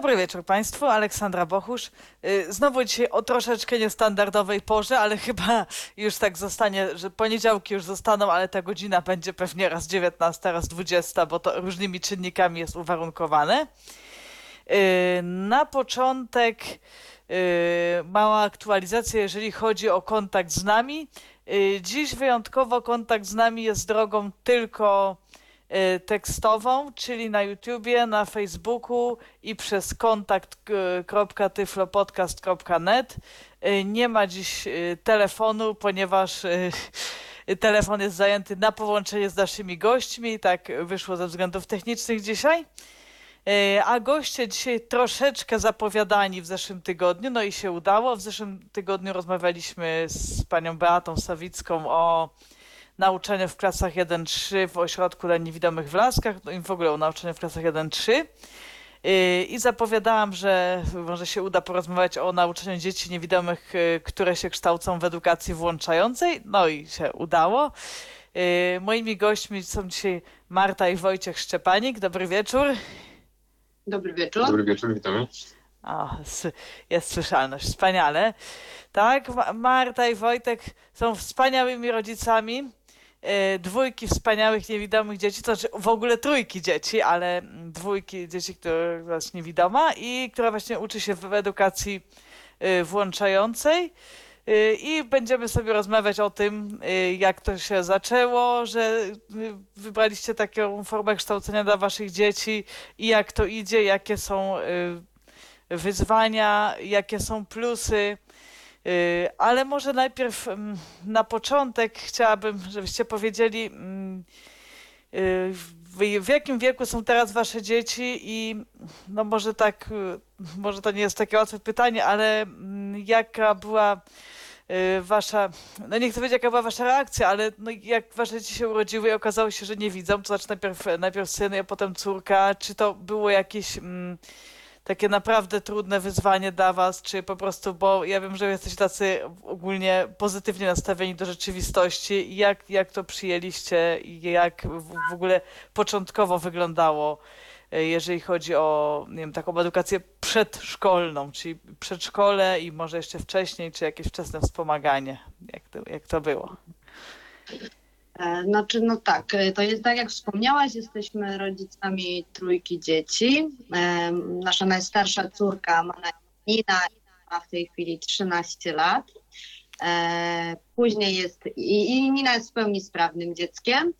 Dobry wieczór Państwu, Aleksandra Bochusz. Y, Znowu dzisiaj o troszeczkę niestandardowej porze, ale chyba już tak zostanie, że poniedziałki już zostaną, ale ta godzina będzie pewnie raz 19, raz 20, bo to różnymi czynnikami jest uwarunkowane. Y, Na początek y, mała aktualizacja, jeżeli chodzi o kontakt z nami. Dziś wyjątkowo kontakt z nami jest drogą tylko tekstową, czyli na YouTubie, na Facebooku i przez kontakt.tyflopodcast.net. Y, Nie ma dziś y, telefonu, ponieważ y, telefon jest zajęty na połączenie z naszymi gośćmi. Tak wyszło ze względów technicznych dzisiaj. A goście dzisiaj troszeczkę zapowiadani w zeszłym tygodniu, no i się udało. W zeszłym tygodniu rozmawialiśmy z panią Beatą Sawicką o nauczaniu w klasach 1-3 w ośrodku dla niewidomych w Laskach, no i w ogóle o nauczaniu w klasach 1-3. E, I zapowiadałam, że może się uda porozmawiać o nauczaniu dzieci niewidomych, e, które się kształcą w edukacji włączającej. No i się udało. E, Moimi gośćmi są dzisiaj Marta i Wojciech Szczepanik. Dobry wieczór. Dobry wieczór. Dobry wieczór, witamy. O, jest słyszalność, wspaniale. Tak, Ma- Marta i Wojtek są wspaniałymi rodzicami. E, Dwójki wspaniałych, niewidomych dzieci, to znaczy w ogóle trójki dzieci, ale dwójki dzieci, które jest niewidoma i która właśnie uczy się w edukacji e, włączającej. E, I będziemy sobie rozmawiać o tym, jak to się zaczęło, że wybraliście taką formę kształcenia dla waszych dzieci i jak to idzie, jakie są wyzwania, jakie są plusy. Yy, Ale może najpierw mm, na początek chciałabym, żebyście powiedzieli, mm, yy, w, jakim wieku są teraz wasze dzieci i no może tak, yy, może to nie jest takie łatwe pytanie, ale mm, jaka była wasza, no nie chcę wiedzieć jaka była wasza reakcja, ale no jak wasze dzieci się urodziły i okazało się, że nie widzą, to znaczy najpierw, najpierw syn, a potem córka, czy to było jakieś... Mm, takie naprawdę trudne wyzwanie dla was, czy po prostu, bo ja wiem, że jesteście tacy ogólnie pozytywnie nastawieni do rzeczywistości. Jak, jak to przyjęliście i jak w, ogóle początkowo wyglądało, e, jeżeli chodzi o nie wiem, taką edukację przedszkolną, czyli przedszkole i może jeszcze wcześniej, czy jakieś wczesne wspomaganie. Jak to, jak to było? E, Znaczy, no tak, e, to jest tak jak wspomniałaś, jesteśmy rodzicami trójki dzieci. E, Nasza najstarsza córka ma na imię Nina i ma w tej chwili 13 lat. Później jest, i, i Nina jest w pełni sprawnym dzieckiem.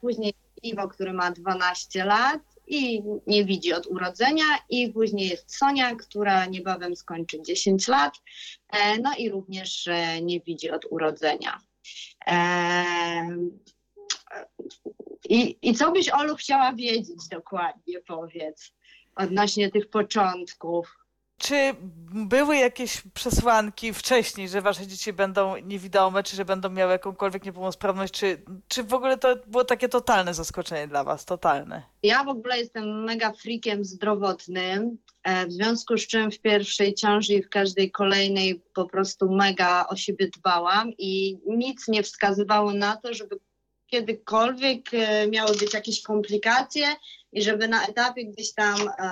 Później Iwo, który ma 12 lat i nie widzi od urodzenia. I później jest Sonia, która niebawem skończy 10 lat. No i również nie widzi od urodzenia. I, I co byś, Olu, chciała wiedzieć dokładnie, powiedz, odnośnie tych początków? Czy były jakieś przesłanki wcześniej, że wasze dzieci będą niewidome, czy że będą miały jakąkolwiek niepełnosprawność, czy, czy w ogóle to było takie totalne zaskoczenie dla was, totalne? Ja w ogóle jestem mega freakiem zdrowotnym, w związku z czym w pierwszej ciąży i w każdej kolejnej po prostu mega o siebie dbałam i nic nie wskazywało na to, żeby kiedykolwiek e, miały być jakieś komplikacje i żeby na etapie gdzieś tam e,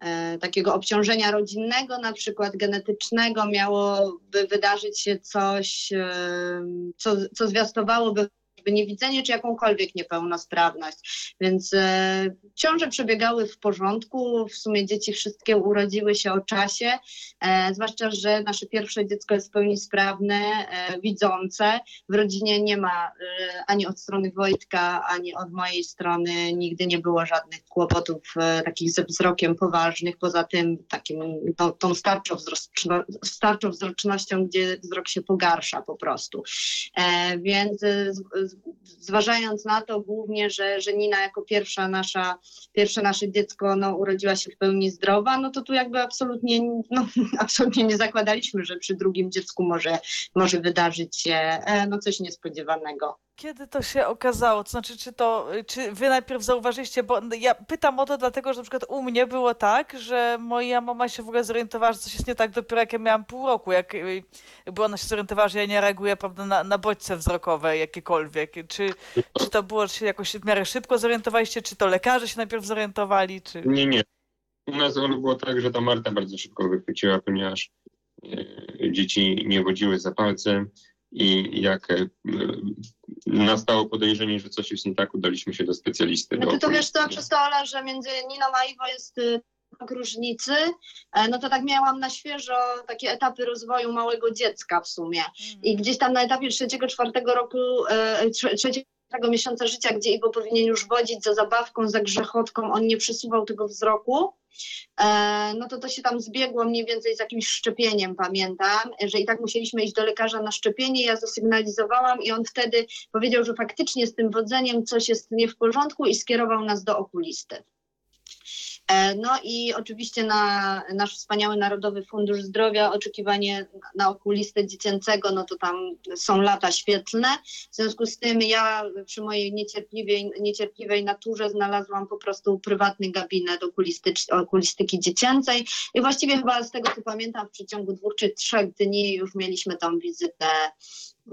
e, takiego obciążenia rodzinnego, na przykład genetycznego, miałoby wydarzyć się coś, e, co, co zwiastowałoby niewidzenie czy jakąkolwiek niepełnosprawność. Więc e, ciąże przebiegały w porządku, w sumie dzieci wszystkie urodziły się o czasie, e, zwłaszcza, że nasze pierwsze dziecko jest w pełni sprawne, e, widzące. W rodzinie nie ma e, ani od strony Wojtka, ani od mojej strony nigdy nie było żadnych kłopotów e, takich ze wzrokiem poważnych, poza tym takim tą, tą starczą, wzroczno, starczą wzrocznością, gdzie wzrok się pogarsza po prostu. E, więc zważając na to głównie, że, że Nina jako pierwsza nasza, pierwsze nasze dziecko no, urodziła się w pełni zdrowa, no to tu jakby absolutnie, no, absolutnie nie zakładaliśmy, że przy drugim dziecku może, może wydarzyć się e, no, coś niespodziewanego. Kiedy to się okazało? To znaczy, czy to, czy wy najpierw zauważyliście, bo ja pytam o to dlatego, że na przykład u mnie było tak, że moja mama się w ogóle zorientowała, że coś jest nie tak dopiero jak ja miałam pół roku, jak, jakby ona się zorientowała, że ja nie reaguję prawda, na, na bodźce wzrokowe jakiekolwiek. Czy, czy to było, czy jakoś w miarę szybko zorientowaliście, czy to lekarze się najpierw zorientowali, czy... Nie, nie. U nas było tak, że ta Marta bardzo szybko wychwyciła, ponieważ e, dzieci nie wodziły za palcem i jak e, nastało podejrzenie, że coś jest nie tak, udaliśmy się do specjalisty. No ty to wiesz okulisty. to przez to, Ola, że między Niną a Iwo jest y, rok różnicy, e, no to tak miałam na świeżo takie etapy rozwoju małego dziecka w sumie. I gdzieś tam na etapie trzeciego, czwartego roku, e, trze- trzeciego miesiąca życia, gdzie Iwo powinien już wodzić za zabawką, za grzechotką, on nie przesuwał tego wzroku, no to to się tam zbiegło mniej więcej z jakimś szczepieniem, pamiętam, że i tak musieliśmy iść do lekarza na szczepienie, ja zasygnalizowałam i on wtedy powiedział, że faktycznie z tym wodzeniem coś jest nie w porządku i skierował nas do okulisty. E, No i oczywiście na nasz wspaniały Narodowy Fundusz Zdrowia oczekiwanie na okulistę dziecięcego, no to tam są lata świetlne. W związku z tym ja przy mojej niecierpliwej, niecierpliwej naturze znalazłam po prostu prywatny gabinet okulistyki dziecięcej i właściwie chyba z tego co pamiętam w przeciągu dwóch czy trzech dni już mieliśmy tą wizytę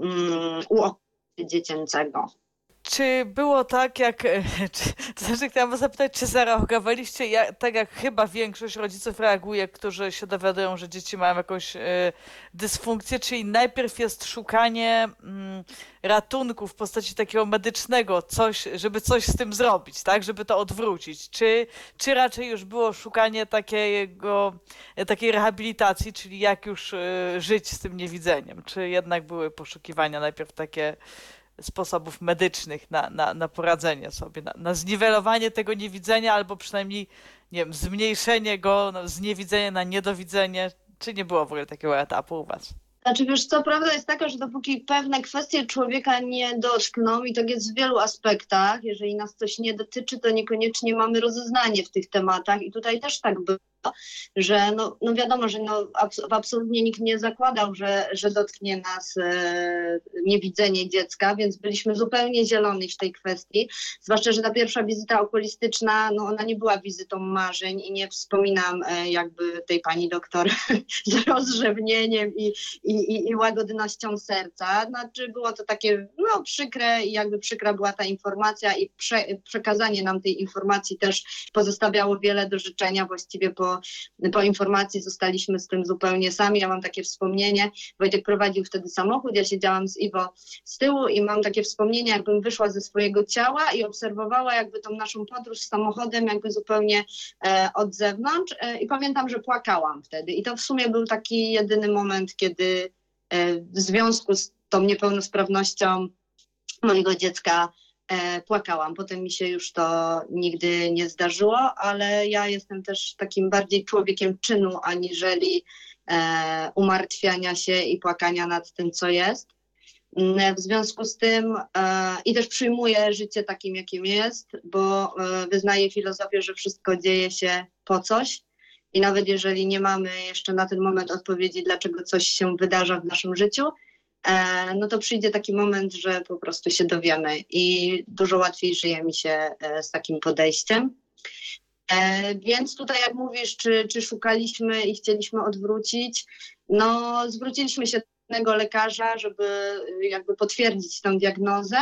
mm, u okulisty dziecięcego. Czy było tak, jak. Czy, to znaczy, chciałam was zapytać, czy zareagowaliście jak, tak, jak chyba większość rodziców reaguje, którzy się dowiadują, że dzieci mają jakąś e, dysfunkcję, czyli najpierw jest szukanie mm, ratunku w postaci takiego medycznego, coś, żeby coś z tym zrobić, tak, żeby to odwrócić. Czy, czy raczej już było szukanie takiego, e, takiej rehabilitacji, czyli jak już e, żyć z tym niewidzeniem? Czy jednak były poszukiwania najpierw takie sposobów medycznych na, na, na poradzenie sobie, na, na zniwelowanie tego niewidzenia, albo przynajmniej, nie wiem, zmniejszenie go no, z niewidzenia na niedowidzenie. Czy nie było w ogóle takiego etapu u was? Znaczy wiesz co, prawda jest taka, że dopóki pewne kwestie człowieka nie dotkną i tak jest w wielu aspektach, jeżeli nas coś nie dotyczy, to niekoniecznie mamy rozeznanie w tych tematach i tutaj też tak było, że no, no wiadomo, że no, abs absolutnie nikt nie zakładał, że, że dotknie nas e, niewidzenie dziecka, więc byliśmy zupełnie zieloni w tej kwestii, zwłaszcza, że ta pierwsza wizyta okulistyczna, no ona nie była wizytą marzeń i nie wspominam e, jakby tej pani doktor z rozrzewnieniem i, i, i, i łagodnością serca. Znaczy było to takie no, przykre i jakby przykra była ta informacja i prze, przekazanie nam tej informacji też pozostawiało wiele do życzenia. Właściwie po, po informacji zostaliśmy z tym zupełnie sami. Ja mam takie wspomnienie, Wojtek prowadził wtedy samochód, ja siedziałam z Iwo z tyłu i mam takie wspomnienie, jakbym wyszła ze swojego ciała i obserwowała jakby tą naszą podróż samochodem jakby zupełnie e, od zewnątrz e, i pamiętam, że płakałam wtedy i to w sumie był taki jedyny moment, kiedy e, w związku z tą niepełnosprawnością mojego dziecka płakałam. Potem mi się już to nigdy nie zdarzyło, ale ja jestem też takim bardziej człowiekiem czynu, aniżeli e, umartwiania się i płakania nad tym, co jest. Mm, W związku z tym e, i też przyjmuję życie takim, jakim jest, bo e, wyznaję filozofię, że wszystko dzieje się po coś. I nawet jeżeli nie mamy jeszcze na ten moment odpowiedzi, dlaczego coś się wydarza w naszym życiu, e, no to przyjdzie taki moment, że po prostu się dowiemy i dużo łatwiej żyje mi się e, z takim podejściem. E, Więc tutaj, jak mówisz, czy, czy szukaliśmy i chcieliśmy odwrócić, no zwróciliśmy się do innego lekarza, żeby jakby potwierdzić tą diagnozę.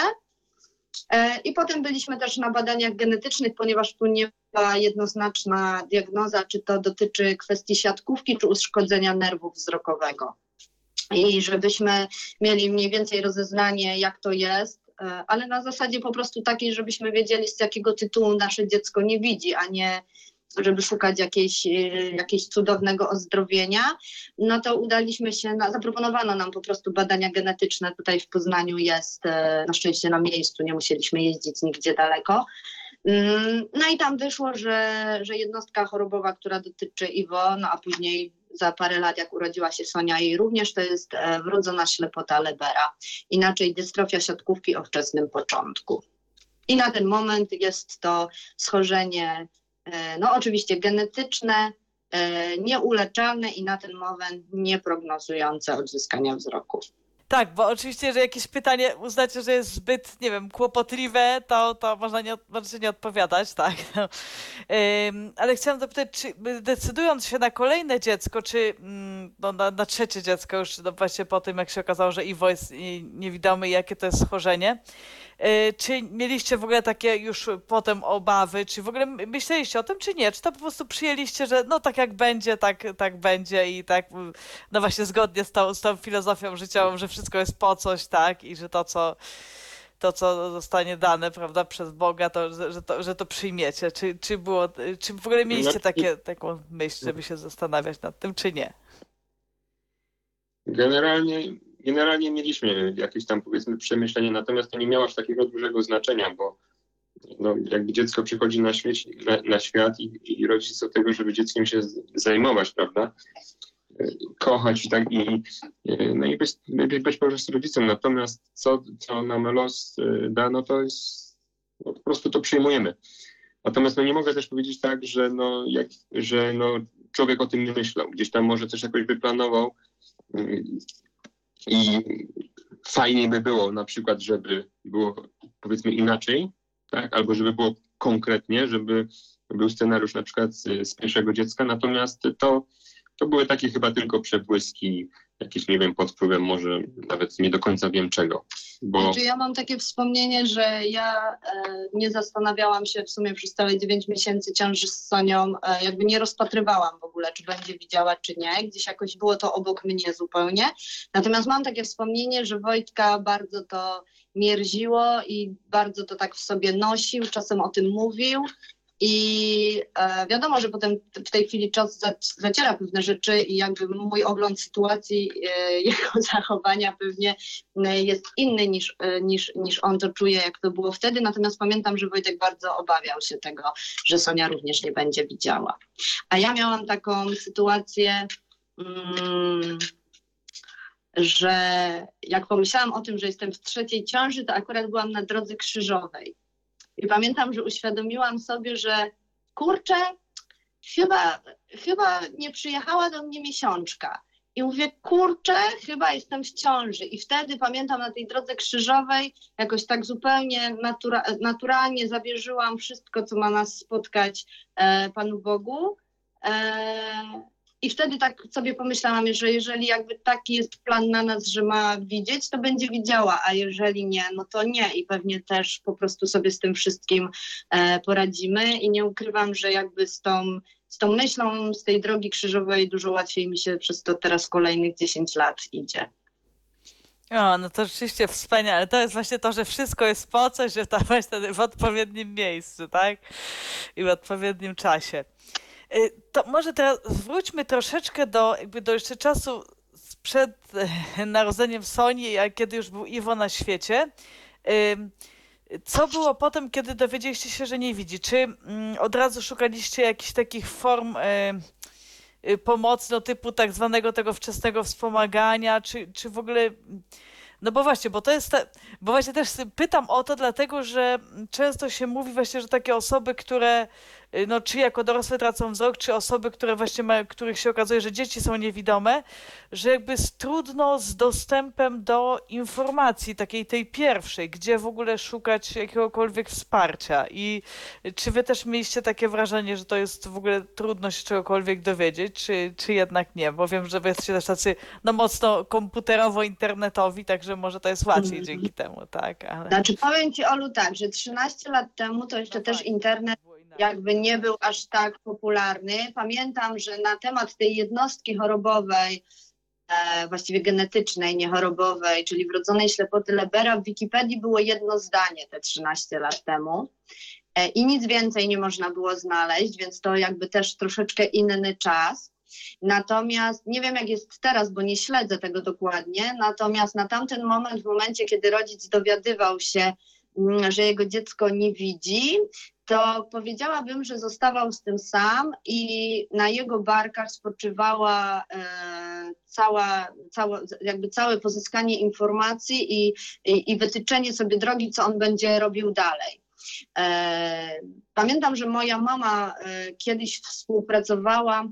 E, I potem byliśmy też na badaniach genetycznych, ponieważ tu nie była jednoznaczna diagnoza, czy to dotyczy kwestii siatkówki, czy uszkodzenia nerwu wzrokowego. I żebyśmy mieli mniej więcej rozeznanie, jak to jest, e, ale na zasadzie po prostu takiej, żebyśmy wiedzieli, z jakiego tytułu nasze dziecko nie widzi, a nie żeby szukać jakiejś, e, jakiegoś cudownego ozdrowienia, no to udaliśmy się, na, zaproponowano nam po prostu badania genetyczne. Tutaj w Poznaniu jest e, na szczęście na miejscu, nie musieliśmy jeździć nigdzie daleko. Mm, No i tam wyszło, że, że jednostka chorobowa, która dotyczy Iwo, no a później za parę lat, jak urodziła się Sonia, jej również to jest e, wrodzona ślepota Lebera, inaczej dystrofia siatkówki o wczesnym początku. I na ten moment jest to schorzenie, e, no oczywiście genetyczne, e, nieuleczalne i na ten moment nieprognozujące odzyskania wzroku. Tak, bo oczywiście, że jakieś pytanie uznacie, że jest zbyt, nie wiem, kłopotliwe, to, to można nie, możecie nie odpowiadać, tak. No. Ale chciałam zapytać, czy decydując się na kolejne dziecko, czy mm, no, na, na trzecie dziecko już no właśnie po tym, jak się okazało, że Iwo jest niewidomy i jakie to jest schorzenie, czy mieliście w ogóle takie już potem obawy, czy w ogóle myśleliście o tym, czy nie? Czy to po prostu przyjęliście, że no tak jak będzie, tak, tak będzie i tak, no właśnie zgodnie z tą, z tą filozofią życiową, że wszystko jest po coś, tak, i że to, co to, co zostanie dane, prawda, przez Boga, to, że, to, że to przyjmiecie. Czy, czy, było, czy w ogóle mieliście No, takie, taką myśl, żeby się zastanawiać nad tym, czy nie? Generalnie, generalnie mieliśmy jakieś tam powiedzmy przemyślenie, natomiast to nie miało aż takiego dużego znaczenia, bo no, jakby dziecko przychodzi na, na, na świat i, i rodzic od tego, żeby dzieckiem się zajmować, prawda? Kochać tak i no i być, być po prostu rodzicem. Natomiast co, co nam los y, da, no to jest no, po prostu to przyjmujemy. Natomiast no nie mogę też powiedzieć tak, że no, jak, że no, człowiek o tym nie myślał. Gdzieś tam może coś jakoś wyplanował i fajniej by było na przykład, żeby było powiedzmy inaczej, tak? albo żeby było konkretnie, żeby był scenariusz na przykład z, z pierwszego dziecka, natomiast to, to były takie chyba tylko przebłyski, jakieś, nie wiem, pod wpływem może nawet nie do końca wiem czego, bo Znaczy ja mam takie wspomnienie, że ja e, nie zastanawiałam się w sumie przez całe 9 miesięcy ciąży z Sonią, e, jakby nie rozpatrywałam w ogóle, czy będzie widziała, czy nie. Gdzieś jakoś było to obok mnie zupełnie. Natomiast mam takie wspomnienie, że Wojtka bardzo to mierziło i bardzo to tak w sobie nosił, czasem o tym mówił. I e, wiadomo, że potem w tej chwili czas za, zaciera pewne rzeczy i jakby mój ogląd sytuacji, e, jego zachowania pewnie e, jest inny niż, e, niż, niż on to czuje, jak to było wtedy. Natomiast pamiętam, że Wojtek bardzo obawiał się tego, że Sonia również nie będzie widziała. A ja miałam taką sytuację, mm, że jak pomyślałam o tym, że jestem w trzeciej ciąży, to akurat byłam na drodze krzyżowej. I pamiętam, że uświadomiłam sobie, że kurczę, chyba, chyba nie przyjechała do mnie miesiączka. I mówię, kurczę, chyba jestem w ciąży. I wtedy pamiętam na tej drodze krzyżowej, jakoś tak zupełnie natura naturalnie zawierzyłam wszystko, co ma nas spotkać e, Panu Bogu. E, I wtedy tak sobie pomyślałam, że jeżeli jakby taki jest plan na nas, że ma widzieć, to będzie widziała, a jeżeli nie, no to nie. I pewnie też po prostu sobie z tym wszystkim e, poradzimy. I nie ukrywam, że jakby z tą z tą myślą z tej drogi krzyżowej dużo łatwiej mi się przez to teraz kolejnych 10 lat idzie. O, no to rzeczywiście wspaniale. To jest właśnie to, że wszystko jest po coś, że to właśnie w odpowiednim miejscu, tak? I w odpowiednim czasie. Y, To może teraz wróćmy troszeczkę do, jakby do jeszcze czasu przed narodzeniem Soni, a kiedy już był Iwo na świecie. Co było potem, kiedy dowiedzieliście się, że nie widzi? Czy mm, od razu szukaliście jakichś takich form e, y, pomocy, no typu tak zwanego tego wczesnego wspomagania, czy, czy w ogóle... No bo właśnie, bo to jest, te, bo właśnie też pytam o to, dlatego że często się mówi właśnie, że takie osoby, które y, no czy jako dorosłe tracą wzrok, czy osoby, które właśnie których się okazuje, że dzieci są niewidome, że jakby jest trudno z dostępem do informacji takiej tej pierwszej, gdzie w ogóle szukać jakiegokolwiek wsparcia i czy wy też mieliście takie wrażenie, że to jest w ogóle trudno się czegokolwiek dowiedzieć, czy, czy jednak nie, bo wiem, że wy jesteście też tacy no mocno komputerowo-internetowi, także może to jest łatwiej Mhm. dzięki temu, tak, ale... Znaczy powiem Ci Olu tak, że 13 lat temu to jeszcze No też właśnie, internet. Jakby nie był aż tak popularny. Pamiętam, że na temat tej jednostki chorobowej, e, właściwie genetycznej, niechorobowej, czyli wrodzonej ślepoty Lebera w Wikipedii było jedno zdanie te 13 lat temu. E, I nic więcej nie można było znaleźć, więc to jakby też troszeczkę inny czas. Natomiast nie wiem, jak jest teraz, bo nie śledzę tego dokładnie. Natomiast na tamten moment, w momencie, kiedy rodzic dowiadywał się, mm, że jego dziecko nie widzi, to powiedziałabym, że zostawał z tym sam i na jego barkach spoczywała e, cała, cała, jakby całe pozyskanie informacji i, i, i wytyczenie sobie drogi, co on będzie robił dalej. E, pamiętam, że moja mama e, kiedyś współpracowała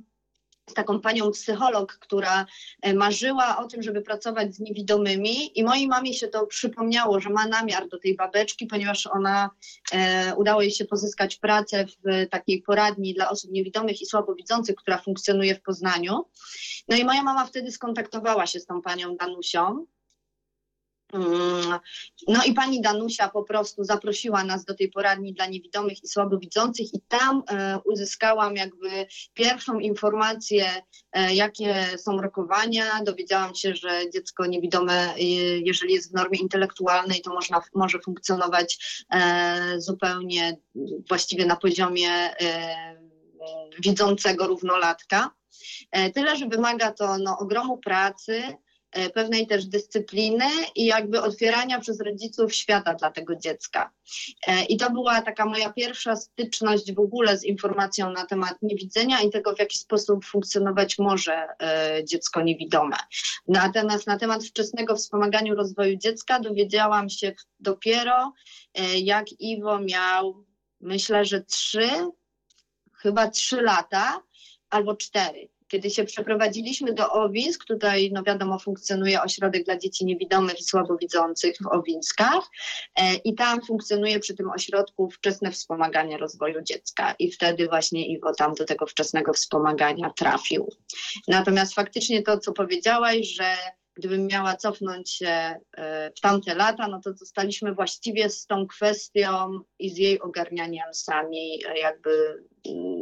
z taką panią psycholog, która e, marzyła o tym, żeby pracować z niewidomymi i mojej mamie się to przypomniało, że ma namiar do tej babeczki, ponieważ ona e, udało jej się pozyskać pracę w takiej poradni dla osób niewidomych i słabowidzących, która funkcjonuje w Poznaniu. No i moja mama wtedy skontaktowała się z tą panią Danusią no i pani Danusia po prostu zaprosiła nas do tej poradni dla niewidomych i słabowidzących i tam e, uzyskałam jakby pierwszą informację, e, jakie są rokowania. Dowiedziałam się, że dziecko niewidome, e, jeżeli jest w normie intelektualnej, to można, może funkcjonować zupełnie właściwie na poziomie widzącego równolatka. Tyle, że wymaga to no, ogromu pracy, pewnej też dyscypliny i jakby otwierania przez rodziców świata dla tego dziecka. E, I to była taka moja pierwsza styczność w ogóle z informacją na temat niewidzenia i tego, w jaki sposób funkcjonować może e, dziecko niewidome. Natomiast na temat wczesnego wspomagania rozwoju dziecka dowiedziałam się dopiero, jak Iwo miał, myślę, że trzy, chyba trzy lata albo cztery. Kiedy się przeprowadziliśmy do Owińsk, tutaj no wiadomo funkcjonuje ośrodek dla dzieci niewidomych i słabowidzących w Owińskach e, i tam funkcjonuje przy tym ośrodku wczesne wspomaganie rozwoju dziecka i wtedy właśnie Iwo tam do tego wczesnego wspomagania trafił. Natomiast faktycznie to, co powiedziałaś, że gdybym miała cofnąć się e, w tamte lata, no to zostaliśmy właściwie z tą kwestią i z jej ogarnianiem sami e, jakby mm,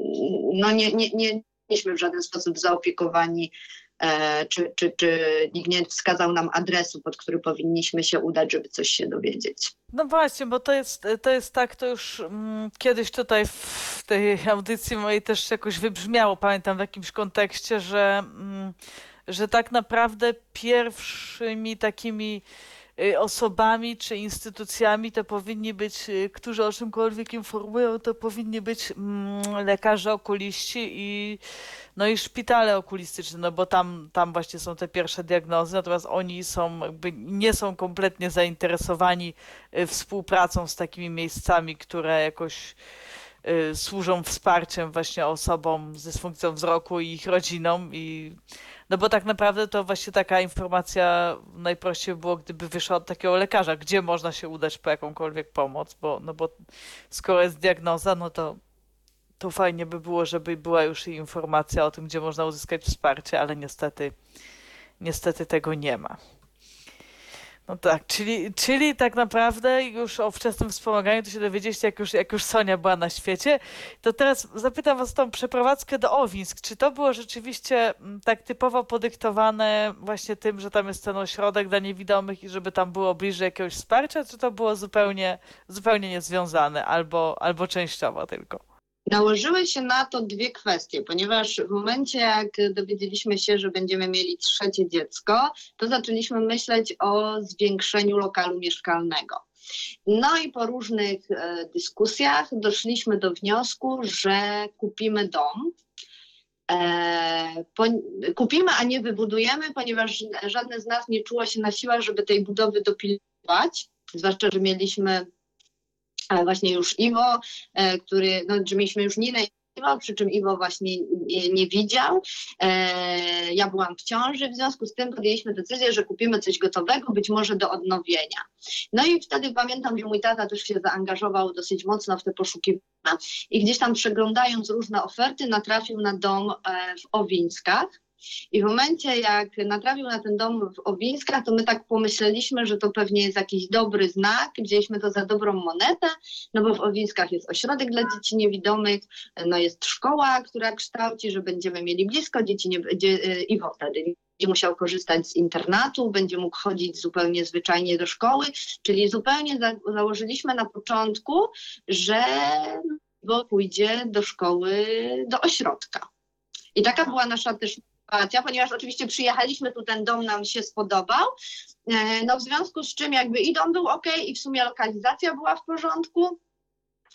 no nie, nie, nie, jesteśmy w żaden sposób zaopiekowani, e, czy, czy, czy nikt nie wskazał nam adresu, pod który powinniśmy się udać, żeby coś się dowiedzieć. No właśnie, bo to jest, to jest tak, to już mm, kiedyś tutaj w tej audycji mojej też jakoś wybrzmiało, pamiętam w jakimś kontekście, że, mm, że tak naprawdę pierwszymi takimi osobami czy instytucjami to powinni być, y, którzy o czymkolwiek informują, to powinni być mm, lekarze okuliści i, no i szpitale okulistyczne, no bo tam, tam właśnie są te pierwsze diagnozy, natomiast oni są jakby nie są kompletnie zainteresowani y, współpracą z takimi miejscami, które jakoś służą wsparciem właśnie osobom z dysfunkcją wzroku i ich rodzinom i no bo tak naprawdę to właśnie taka informacja najprościej było, gdyby wyszła od takiego lekarza, gdzie można się udać po jakąkolwiek pomoc, bo, no bo skoro jest diagnoza, no to, to fajnie by było, żeby była już i informacja o tym, gdzie można uzyskać wsparcie, ale niestety, niestety tego nie ma. No tak, czyli, czyli tak naprawdę już o wczesnym wspomaganiu to się dowiedzieliście, jak już, jak już Sonia była na świecie. To teraz zapytam was o tą przeprowadzkę do Owińsk. Czy to było rzeczywiście mm, tak typowo podyktowane właśnie tym, że tam jest ten ośrodek dla niewidomych i żeby tam było bliżej jakiegoś wsparcia, czy to było zupełnie, zupełnie niezwiązane albo, albo częściowo tylko? Nałożyły się na to dwie kwestie, ponieważ w momencie, jak dowiedzieliśmy się, że będziemy mieli trzecie dziecko, to zaczęliśmy myśleć o zwiększeniu lokalu mieszkalnego. No i po różnych e, dyskusjach doszliśmy do wniosku, że kupimy dom. E, kupimy, a nie wybudujemy, ponieważ żadne z nas nie czuło się na siłach, żeby tej budowy dopilnować. Zwłaszcza, że mieliśmy właśnie już Iwo, e, który, no, że mieliśmy już Ninę Iwo, przy czym Iwo właśnie nie, nie widział. E, ja byłam w ciąży, w związku z tym podjęliśmy decyzję, że kupimy coś gotowego, być może do odnowienia. No i wtedy pamiętam, że mój tata też się zaangażował dosyć mocno w te poszukiwania i gdzieś tam przeglądając różne oferty natrafił na dom e, w Owińskach. I w momencie, jak natrafił na ten dom w Owińskach, to my tak pomyśleliśmy, że to pewnie jest jakiś dobry znak, wzięliśmy to za dobrą monetę, no bo w Owińskach jest ośrodek dla dzieci niewidomych, no jest szkoła, która kształci, że będziemy mieli blisko, dzieci nie będzie, y, Iwo wtedy będzie musiał korzystać z internatu, będzie mógł chodzić zupełnie zwyczajnie do szkoły, czyli zupełnie za, założyliśmy na początku, że Iwo pójdzie do szkoły, do ośrodka. I taka była nasza też sytuacja, ponieważ oczywiście przyjechaliśmy tu, ten dom nam się spodobał, e, no w związku z czym jakby i dom był ok i w sumie lokalizacja była w porządku,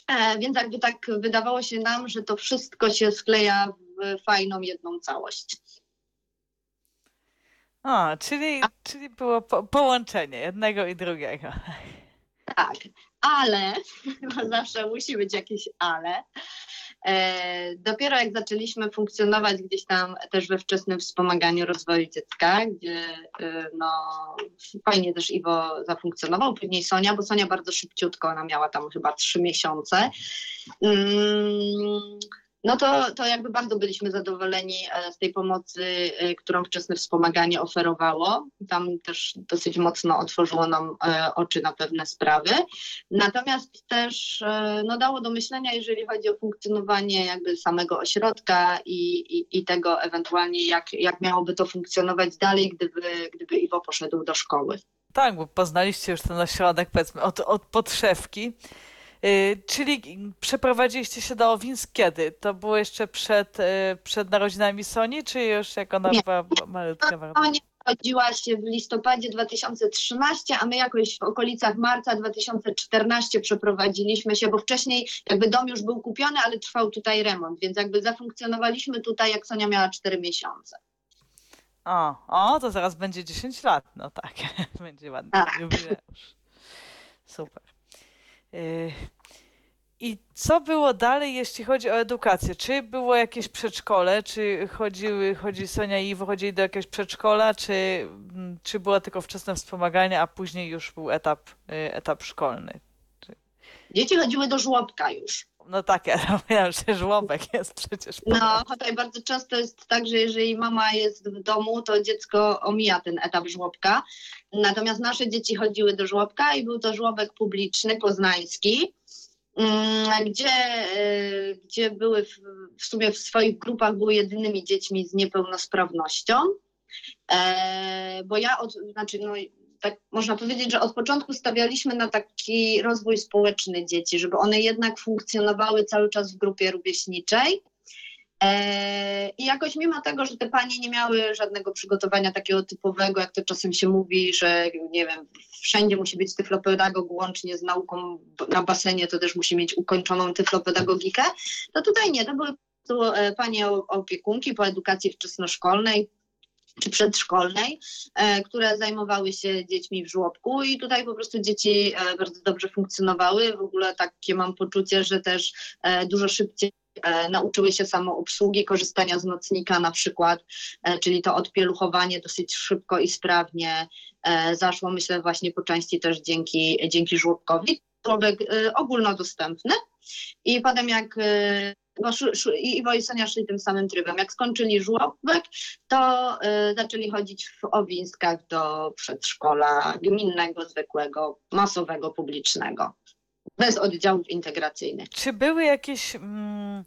e, więc jakby tak wydawało się nam, że to wszystko się skleja w fajną jedną całość. O, czyli, czyli było po, połączenie jednego i drugiego. Tak, ale, bo zawsze musi być jakieś ale, dopiero jak zaczęliśmy funkcjonować gdzieś tam też we wczesnym wspomaganiu rozwoju dziecka, gdzie e, no, fajnie też Iwo zafunkcjonował, później Sonia, bo Sonia bardzo szybciutko, ona miała tam chyba trzy miesiące. Mm, no to, to jakby bardzo byliśmy zadowoleni e, z tej pomocy, e, którą wczesne wspomaganie oferowało. Tam też dosyć mocno otworzyło nam e, oczy na pewne sprawy. Natomiast też no, dało do myślenia, jeżeli chodzi o funkcjonowanie jakby samego ośrodka i, i, i tego ewentualnie, jak, jak miałoby to funkcjonować dalej, gdyby, gdyby Iwo poszedł do szkoły. Tak, bo poznaliście już ten ośrodek, powiedzmy, od, od podszewki. Y, czyli przeprowadziliście się do Owins kiedy? To było jeszcze przed, y, przed narodzinami Soni, czy już jak ona Nie. była malutka? bardzo? Sonia urodziła się w listopadzie 2013, a my jakoś w okolicach marca 2014 przeprowadziliśmy się, bo wcześniej jakby dom już był kupiony, ale trwał tutaj remont, więc jakby zafunkcjonowaliśmy tutaj, jak Sonia miała 4 miesiące. O, o, to zaraz będzie 10 lat. No tak, będzie ładny Tak. jubileusz. Super. I co było dalej, jeśli chodzi o edukację? Czy było jakieś przedszkole? Czy chodziły, chodzi Sonia i Iwo chodzili do jakiegoś przedszkola? Czy, mm, czy było tylko wczesne wspomaganie, a później już był etap, y, etap szkolny? Dzieci chodziły do żłobka już. No tak, ja mówiłam, że żłobek jest przecież. No, tutaj bardzo często jest tak, że jeżeli mama jest w domu, to dziecko omija ten etap żłobka. Natomiast nasze dzieci chodziły do żłobka i był to żłobek publiczny, poznański, gdzie, y, gdzie były w, w sumie w swoich grupach były jedynymi dziećmi z niepełnosprawnością. E, bo ja, od, znaczy, no, tak można powiedzieć, że od początku stawialiśmy na taki rozwój społeczny dzieci, żeby one jednak funkcjonowały cały czas w grupie rówieśniczej. E, I jakoś mimo tego, że te panie nie miały żadnego przygotowania takiego typowego, jak to czasem się mówi, że nie wiem, wszędzie musi być tyflopedagog łącznie z nauką na basenie, to też musi mieć ukończoną tyflopedagogikę, to tutaj nie, to były prostu, e, panie opiekunki po edukacji wczesnoszkolnej czy przedszkolnej, e, które zajmowały się dziećmi w żłobku i tutaj po prostu dzieci bardzo dobrze funkcjonowały. W ogóle takie mam poczucie, że też dużo szybciej nauczyły się samoobsługi, korzystania z nocnika na przykład, e, czyli to odpieluchowanie dosyć szybko i sprawnie e, zaszło, myślę właśnie po części też dzięki, dzięki żłobkowi. Żłobek e, ogólnodostępny i potem jak e, bo i Iwo i Sonia szli tym samym trybem. Jak skończyli żłobek, to y, zaczęli chodzić w Owinskach do przedszkola gminnego, zwykłego, masowego, publicznego. Bez oddziałów integracyjnych. Czy były jakieś mm,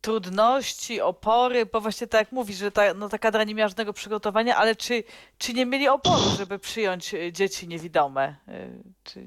trudności, opory, bo właśnie tak jak mówisz, że ta, no, ta kadra nie miała żadnego przygotowania, ale czy, czy nie mieli oporu, żeby przyjąć y, dzieci niewidome? Y, Czy,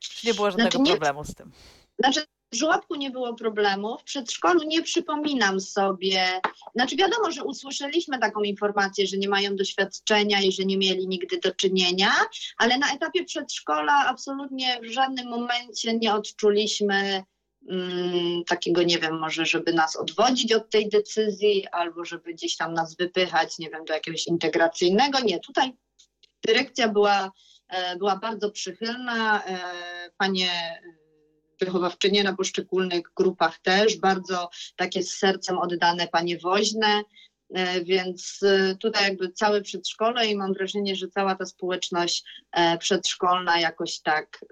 czy nie było żadnego Znaczy nie- problemu z tym? Znaczy, w żłobku nie było problemu, w przedszkolu nie przypominam sobie. Znaczy, wiadomo, że usłyszeliśmy taką informację, że nie mają doświadczenia i że nie mieli nigdy do czynienia, ale na etapie przedszkola absolutnie w żadnym momencie nie odczuliśmy mm, takiego, nie wiem, może żeby nas odwodzić od tej decyzji albo żeby gdzieś tam nas wypychać, nie wiem, do jakiegoś integracyjnego. Nie, tutaj dyrekcja była, e, była bardzo przychylna. e, Panie wychowawczynie na poszczególnych grupach też, bardzo takie z sercem oddane panie woźne, e, więc e, tutaj jakby całe przedszkole i mam wrażenie, że cała ta społeczność e, przedszkolna jakoś tak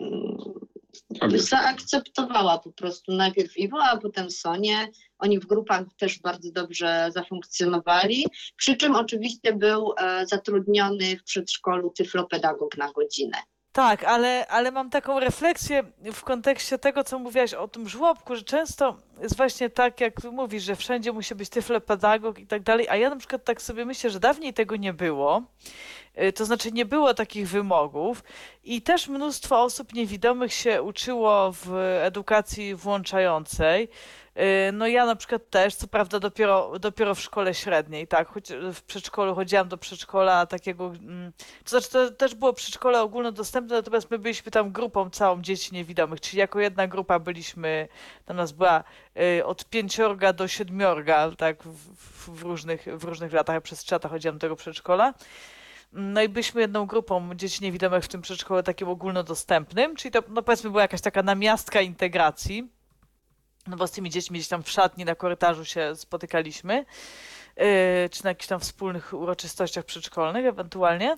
mm, zaakceptowała po prostu najpierw Iwo, a potem Sonię. Oni w grupach też bardzo dobrze zafunkcjonowali, przy czym oczywiście był zatrudniony w przedszkolu tyflopedagog na godzinę. Tak, ale, ale mam taką refleksję w kontekście tego, co mówiłaś o tym żłobku, że często jest właśnie tak, jak mówisz, że wszędzie musi być tyflopedagog i tak dalej, a ja na przykład tak sobie myślę, że dawniej tego nie było, Y, to znaczy nie było takich wymogów i też mnóstwo osób niewidomych się uczyło w edukacji włączającej. Y, No ja na przykład też, co prawda dopiero, dopiero w szkole średniej, tak, choć w przedszkolu chodziłam do przedszkola takiego, mm, to znaczy to też było przedszkole ogólnodostępne, natomiast my byliśmy tam grupą całą dzieci niewidomych, czyli jako jedna grupa byliśmy, tam nas była y, od pięciorga do siedmiorga, tak, w, w- różnych, w różnych latach, przez trzy lata chodziłam do tego przedszkola. No i byliśmy jedną grupą dzieci niewidomych w tym przedszkolu takim ogólnodostępnym, czyli to no powiedzmy była jakaś taka namiastka integracji. No bo z tymi dziećmi gdzieś tam w szatni na korytarzu się spotykaliśmy, czy na jakichś tam wspólnych uroczystościach przedszkolnych ewentualnie.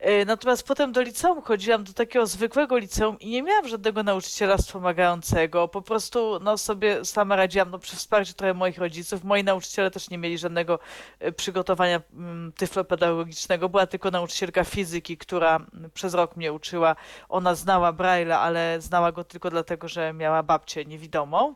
Yy, natomiast potem do liceum chodziłam, do takiego zwykłego liceum i nie miałam żadnego nauczyciela wspomagającego. Po prostu no, sobie sama radziłam no, przy wsparciu trochę moich rodziców. Moi nauczyciele też nie mieli żadnego yy, przygotowania mm, tyflopedagogicznego. Była tylko nauczycielka fizyki, która przez rok mnie uczyła. Ona znała Braille'a, ale znała go tylko dlatego, że miała babcię niewidomą.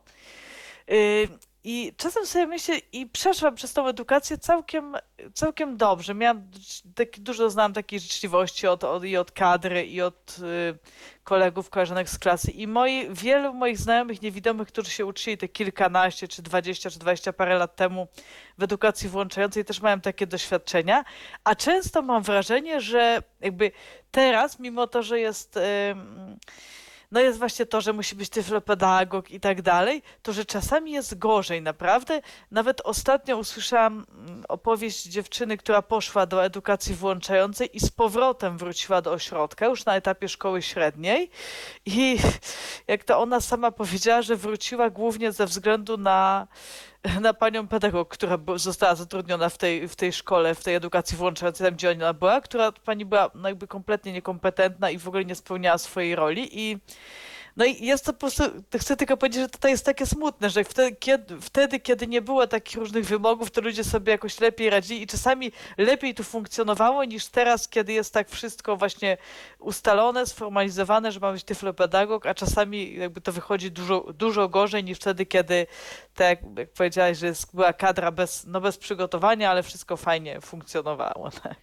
I czasem sobie myślę, i przeszłam przez tą edukację całkiem, całkiem dobrze. Miałam tak, dużo znałam takiej życzliwości od, od, i od kadry, i od y, kolegów, koleżanek z klasy. I moi, wielu moich znajomych niewidomych, którzy się uczyli te kilkanaście, czy dwadzieścia, czy dwadzieścia parę lat temu w edukacji włączającej, też mają takie doświadczenia. A często mam wrażenie, że jakby teraz, mimo to, że jest. Y, no jest właśnie to, że musi być tyflopedagog i tak dalej, to że czasami jest gorzej, naprawdę. Nawet ostatnio usłyszałam mm, opowieść dziewczyny, która poszła do edukacji włączającej i z powrotem wróciła do ośrodka, już na etapie szkoły średniej. I jak to ona sama powiedziała, że wróciła głównie ze względu na na panią pedagog, która została zatrudniona w tej, w tej szkole, w tej edukacji włączającej, tam gdzie ona była, która pani była no jakby kompletnie niekompetentna i w ogóle nie spełniała swojej roli i no i jest to po prostu, chcę tylko powiedzieć, że to jest takie smutne, że wtedy kiedy, wtedy, kiedy nie było takich różnych wymogów, to ludzie sobie jakoś lepiej radzili i czasami lepiej tu funkcjonowało niż teraz, kiedy jest tak wszystko właśnie ustalone, sformalizowane, że ma być tyflopedagog, a czasami jakby to wychodzi dużo, dużo gorzej niż wtedy, kiedy tak jak powiedziałaś, że była kadra bez, no bez przygotowania, ale wszystko fajnie funkcjonowało. Tak.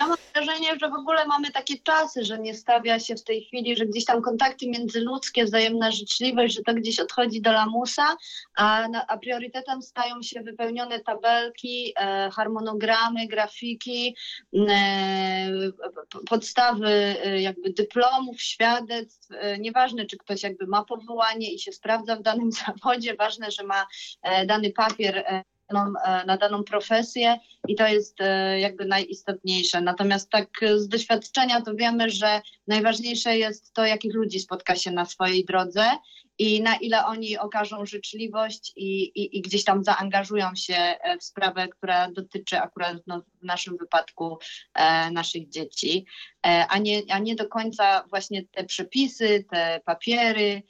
Ja mam wrażenie, że w ogóle mamy takie czasy, że nie stawia się w tej chwili, że gdzieś tam kontakty międzyludzkie ludzkie, wzajemna życzliwość, że to gdzieś odchodzi do lamusa, a, a priorytetem stają się wypełnione tabelki, e, harmonogramy, grafiki, e, podstawy e, jakby dyplomów, świadectw. Nieważne, czy ktoś jakby ma powołanie i się sprawdza w danym zawodzie, ważne, że ma dany papier e, na daną profesję i to jest jakby najistotniejsze. Natomiast tak z doświadczenia to wiemy, że najważniejsze jest to, jakich ludzi spotka się na swojej drodze i na ile oni okażą życzliwość i, i, i gdzieś tam zaangażują się w sprawę, która dotyczy akurat no, w naszym wypadku e, naszych dzieci, e, a, nie, a nie do końca właśnie te przepisy, te papiery,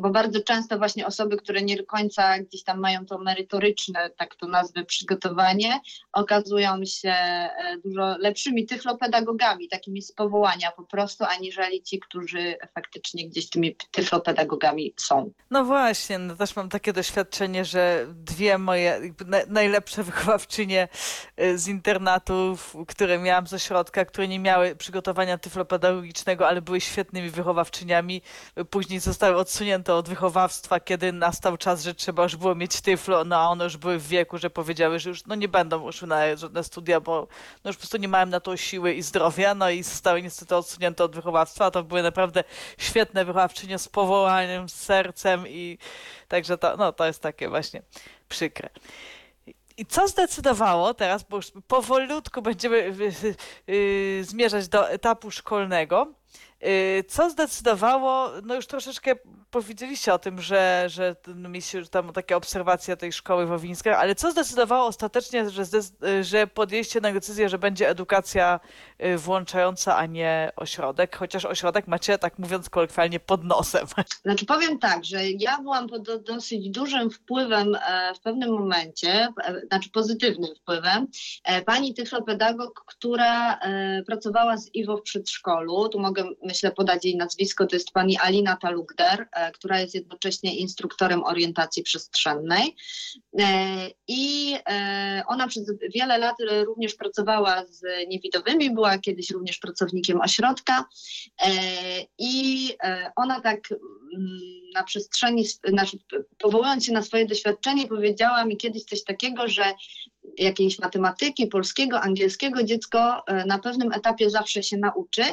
bo bardzo często właśnie osoby, które nie do końca gdzieś tam mają to merytoryczne, tak to nazwę, przygotowanie, okazują się e, dużo lepszymi tyflopedagogami, takimi z powołania po prostu, aniżeli ci, którzy faktycznie gdzieś tymi tyflopedagogami są. No właśnie, no też mam takie doświadczenie, że dwie moje najlepsze wychowawczynie e, z internatów, które miałam z ośrodka, które nie miały przygotowania tyflopedagogicznego, ale były świetnymi wychowawczyniami, później zostały odsunięte od wychowawstwa, kiedy nastał czas, że trzeba już było mieć tyflo, no a one już były w wieku, że powiedziały, że już no nie będą szły na żadne studia, bo no już po prostu nie mają na to siły i zdrowia, no i zostały niestety odsunięte od wychowawstwa, to były naprawdę świetne wychowawczynie z powołaniem, z sercem i także to, no, to jest takie właśnie przykre. I co zdecydowało teraz, bo już powolutku będziemy yy, yy, zmierzać do etapu szkolnego, co zdecydowało, no już troszeczkę powiedzieliście o tym, że, że mieliście tam takie obserwacje tej szkoły wowińskiej, ale co zdecydowało ostatecznie, że, że podjęliście na decyzję, że będzie edukacja y, włączająca, a nie ośrodek, chociaż ośrodek macie, tak mówiąc kolokwialnie, pod nosem. Znaczy powiem tak, że ja byłam pod dosyć dużym wpływem e, w pewnym momencie, e, znaczy pozytywnym wpływem, e, pani tyflopedagog, która pracowała z Iwo w przedszkolu, tu mogę myślę podać jej nazwisko, to jest pani Alina Talukder, e, która jest jednocześnie instruktorem orientacji przestrzennej. I ona przez wiele lat również pracowała z niewidowymi, była kiedyś również pracownikiem ośrodka. I ona tak mm, na przestrzeni, powołując się na swoje doświadczenie, powiedziała mi kiedyś coś takiego, że jakiejś matematyki, polskiego, angielskiego dziecko na pewnym etapie zawsze się nauczy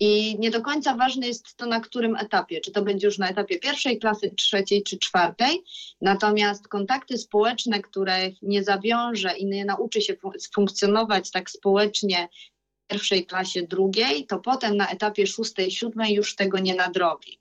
i nie do końca ważne jest to, na którym etapie, czy to będzie już na etapie pierwszej klasy, trzeciej czy czwartej. Natomiast kontakty społeczne, które nie zawiąże i nie nauczy się funkcjonować tak społecznie pierwszej klasie drugiej, to potem na etapie szóstej, siódmej już tego nie nadrobi.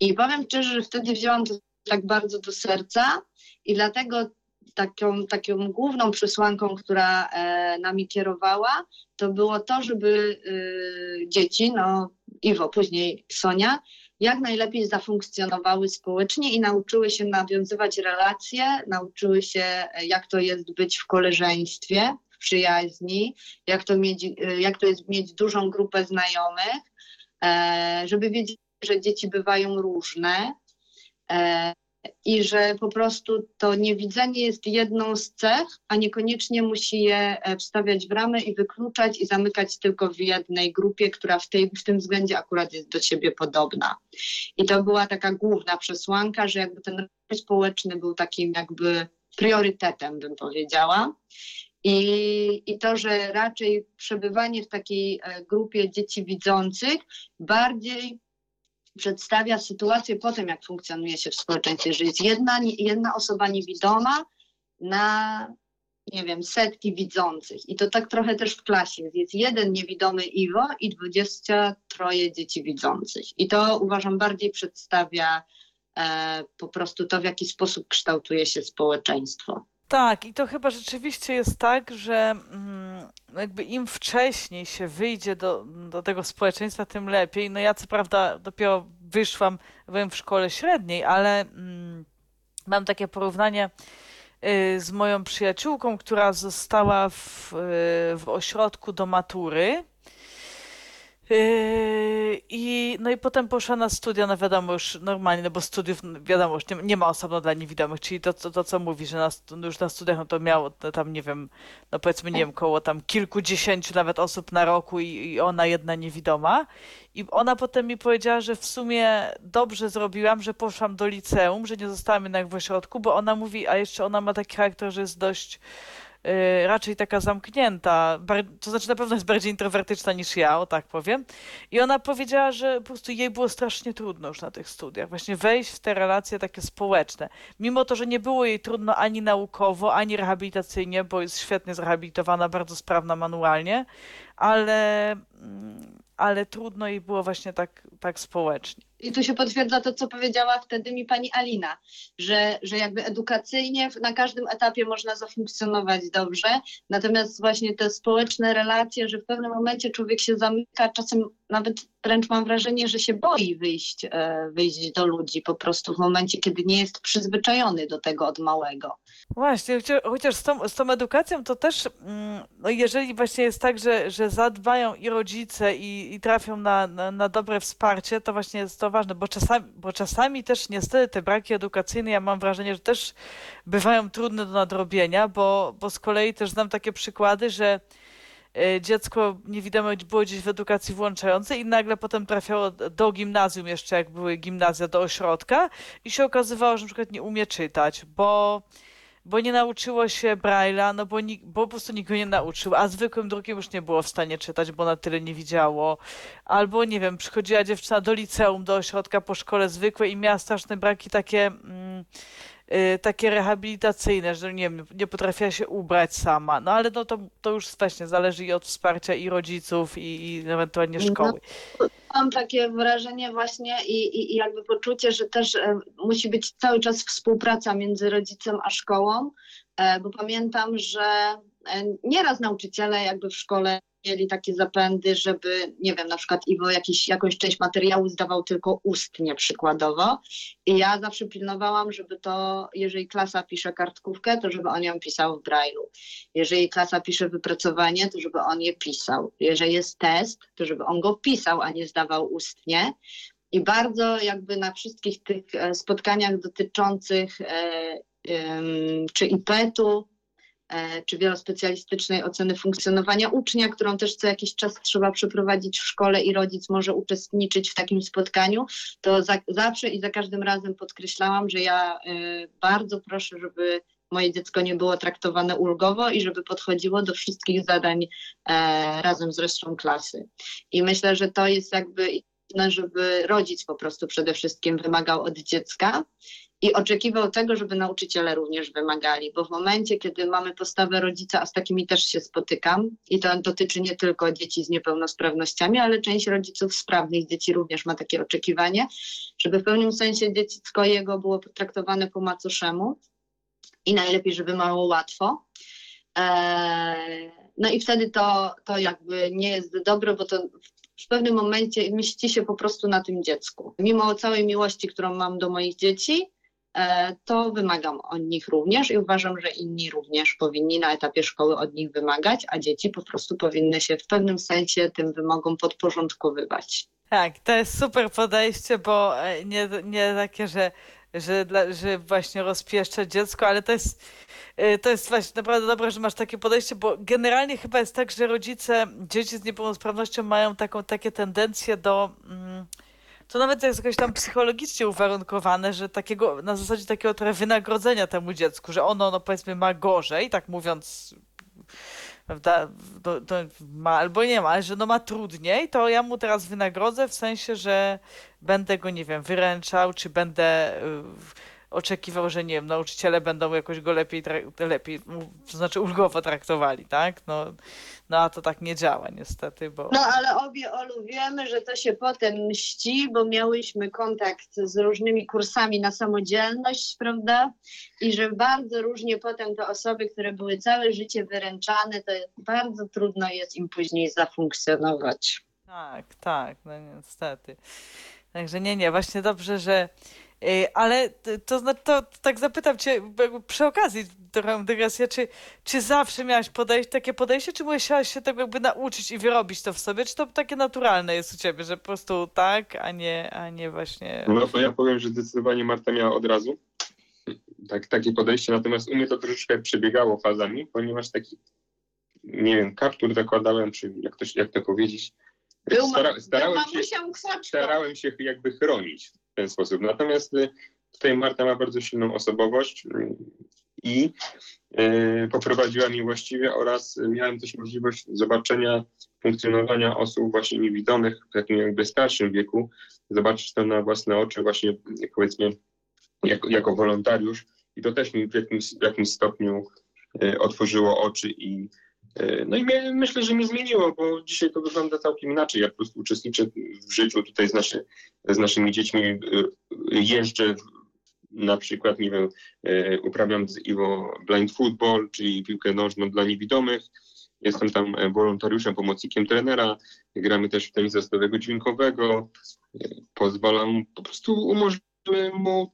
I powiem szczerze, że wtedy wzięłam to tak bardzo do serca i dlatego taką, taką główną przesłanką, która e, nami kierowała, to było to, żeby e, dzieci, no Iwo, później Sonia, jak najlepiej zafunkcjonowały społecznie i nauczyły się nawiązywać relacje, nauczyły się, jak to jest być w koleżeństwie, przyjaźni, jak to, mieć, e, jak to jest mieć dużą grupę znajomych, e, żeby wiedzieć, że dzieci bywają różne i że po prostu to niewidzenie jest jedną z cech, a niekoniecznie musi je wstawiać w ramy i wykluczać i zamykać tylko w jednej grupie, która w, tej, w tym względzie akurat jest do siebie podobna. I to była taka główna przesłanka, że jakby ten rozwój społeczny był takim jakby priorytetem, bym powiedziała. I, I to, że raczej przebywanie w takiej grupie dzieci widzących bardziej przedstawia sytuację po tym, jak funkcjonuje się w społeczeństwie, że jest jedna, jedna osoba niewidoma na, nie wiem, setki widzących. I to tak trochę też w klasie jest. Jest jeden niewidomy Iwo i 23 dzieci widzących. I to uważam bardziej przedstawia e, po prostu to, w jaki sposób kształtuje się społeczeństwo. Tak, i to chyba rzeczywiście jest tak, że mm, jakby im wcześniej się wyjdzie do, do tego społeczeństwa, tym lepiej. No ja co prawda dopiero wyszłam, byłem w szkole średniej, ale mm, mam takie porównanie y, z moją przyjaciółką, która została w, y, w ośrodku do matury Yy, I, no i potem poszła na studia, no wiadomo już normalnie, no bo studiów, no wiadomo już nie, nie ma osobno dla niewidomych, czyli to, to, to co mówi, że na, no już na studiach no to miało to tam, nie wiem, no powiedzmy, nie wiem, koło tam kilkudziesięciu nawet osób na roku i, i ona jedna niewidoma. I ona potem mi powiedziała, że w sumie dobrze zrobiłam, że poszłam do liceum, że nie zostałam jednak w ośrodku, bo ona mówi, a jeszcze ona ma taki charakter, że jest dość raczej taka zamknięta, to znaczy na pewno jest bardziej introwertyczna niż ja, o tak powiem. I ona powiedziała, że po prostu jej było strasznie trudno już na tych studiach, właśnie wejść w te relacje takie społeczne. Mimo to, że nie było jej trudno ani naukowo, ani rehabilitacyjnie, bo jest świetnie zrehabilitowana, bardzo sprawna manualnie, ale, mm, ale trudno jej było właśnie tak, tak społecznie i tu się potwierdza to, co powiedziała wtedy mi pani Alina, że, że jakby edukacyjnie na każdym etapie można zafunkcjonować dobrze, natomiast właśnie te społeczne relacje, że w pewnym momencie człowiek się zamyka, czasem nawet wręcz mam wrażenie, że się boi wyjść, e, wyjść do ludzi po prostu w momencie, kiedy nie jest przyzwyczajony do tego od małego. Właśnie, chociaż z tą, z tą edukacją to też, mm, no jeżeli właśnie jest tak, że, że zadbają i rodzice i, i trafią na, na, na dobre wsparcie, to właśnie jest to ważne, bo czasami, bo czasami też niestety te braki edukacyjne, ja mam wrażenie, że też bywają trudne do nadrobienia, bo, bo z kolei też znam takie przykłady, że e, dziecko niewidome było gdzieś w edukacji włączającej i nagle potem trafiało do gimnazjum jeszcze, jak były gimnazja, do ośrodka i się okazywało, że przykład nie umie czytać, bo bo nie nauczyło się Braille'a, no bo, bo po prostu nikt go nie nauczył, a zwykłym drukiem już nie było w stanie czytać, bo na tyle nie widziało. Albo, nie wiem, przychodziła dziewczyna do liceum, do ośrodka po szkole zwykłej i miała straszne braki takie... Mm, takie rehabilitacyjne, że nie wiem, nie potrafiła się ubrać sama. No ale no to, to już właśnie zależy i od wsparcia i rodziców, i, i ewentualnie no, szkoły. No, mam takie wrażenie właśnie i, i, i jakby poczucie, że też e, musi być cały czas współpraca między rodzicem a szkołą, e, bo pamiętam, że e, nieraz nauczyciele jakby w szkole mieli takie zapędy, żeby, nie wiem, na przykład Iwo jakiś, jakąś część materiału zdawał tylko ustnie przykładowo. I ja zawsze pilnowałam, żeby to, jeżeli klasa pisze kartkówkę, to żeby on ją pisał w Braille'u. Jeżeli klasa pisze wypracowanie, to żeby on je pisał. Jeżeli jest test, to żeby on go pisał, a nie zdawał ustnie. I bardzo jakby na wszystkich tych e, spotkaniach dotyczących e, czy IPET-u, czy wielospecjalistycznej oceny funkcjonowania ucznia, którą też co jakiś czas trzeba przeprowadzić w szkole i rodzic może uczestniczyć w takim spotkaniu, to za, zawsze i za każdym razem podkreślałam, że ja y, bardzo proszę, żeby moje dziecko nie było traktowane ulgowo i żeby podchodziło do wszystkich zadań e, razem z resztą klasy. I myślę, że to jest jakby żeby rodzic po prostu przede wszystkim wymagał od dziecka i oczekiwał tego, żeby nauczyciele również wymagali, bo w momencie, kiedy mamy postawę rodzica, a z takimi też się spotykam, i to dotyczy nie tylko dzieci z niepełnosprawnościami, ale część rodziców sprawnych dzieci również ma takie oczekiwanie, żeby w pewnym sensie dziecko jego było potraktowane po macoszemu i najlepiej, żeby mało łatwo. Eee, no i wtedy to, to jakby nie jest dobre, bo to w pewnym momencie mści się po prostu na tym dziecku. Mimo całej miłości, którą mam do moich dzieci, to wymagam od nich również i uważam, że inni również powinni na etapie szkoły od nich wymagać, a dzieci po prostu powinny się w pewnym sensie tym wymogom podporządkowywać. Tak, to jest super podejście, bo e, nie, nie takie, że, że, dla, że właśnie rozpieszczać dziecko, ale to jest, e, to jest właśnie naprawdę dobre, że masz takie podejście, bo generalnie chyba jest tak, że rodzice dzieci z niepełnosprawnością mają taką, takie tendencje do. Mm, to nawet jest jakoś tam psychologicznie uwarunkowane, że takiego, na zasadzie takiego trochę wynagrodzenia temu dziecku, że ono, no powiedzmy, ma gorzej, tak mówiąc prawda, to, to ma albo nie ma, ale że no ma trudniej, to ja mu teraz wynagrodzę w sensie, że będę go, nie wiem, wyręczał, czy będę y, oczekiwał, że nie wiem, nauczyciele będą jakoś go lepiej, lepiej to znaczy ulgowo traktowali, tak? No, no a to tak nie działa niestety, bo... No ale obie Olu wiemy, że to się potem mści, bo miałyśmy kontakt z różnymi kursami na samodzielność, prawda? I że bardzo różnie potem te osoby, które były całe życie wyręczane, to bardzo trudno jest im później zafunkcjonować. Tak, tak, no niestety. Także nie, nie, właśnie dobrze, że ale to, to, to tak zapytam cię przy okazji, trochę dygresja, czy, czy zawsze miałaś podejść, takie podejście, czy musiałaś się tak jakby nauczyć i wyrobić to w sobie, czy to takie naturalne jest u ciebie, że po prostu tak, a nie, a nie właśnie... No to ja powiem, że zdecydowanie Marta miała od razu tak, takie podejście, natomiast u mnie to troszeczkę przebiegało fazami, ponieważ taki, nie wiem, kaptur zakładałem, czy jak to, jak to powiedzieć, Stara, starałem, się, starałem się jakby chronić ten sposób. Natomiast y, tutaj Marta ma bardzo silną osobowość y, i y, poprowadziła mnie właściwie oraz miałem też możliwość zobaczenia funkcjonowania osób właśnie niewidomych w takim jakby starszym wieku, zobaczyć to na własne oczy właśnie powiedzmy jako, jako wolontariusz i to też mi w jakimś, w jakimś stopniu otworzyło oczy i no i mnie, myślę, że mi zmieniło, bo dzisiaj to wygląda całkiem inaczej. Ja po prostu uczestniczę w życiu tutaj z, naszy, z naszymi dziećmi, e, jeżdżę na przykład, nie wiem, e, uprawiam z Iwo blind football, czyli piłkę nożną dla niewidomych. Jestem tam wolontariuszem, pomocnikiem trenera. Gramy też w tenisa stowego dźwiękowego. Pozwalam, po prostu umożliwiam mu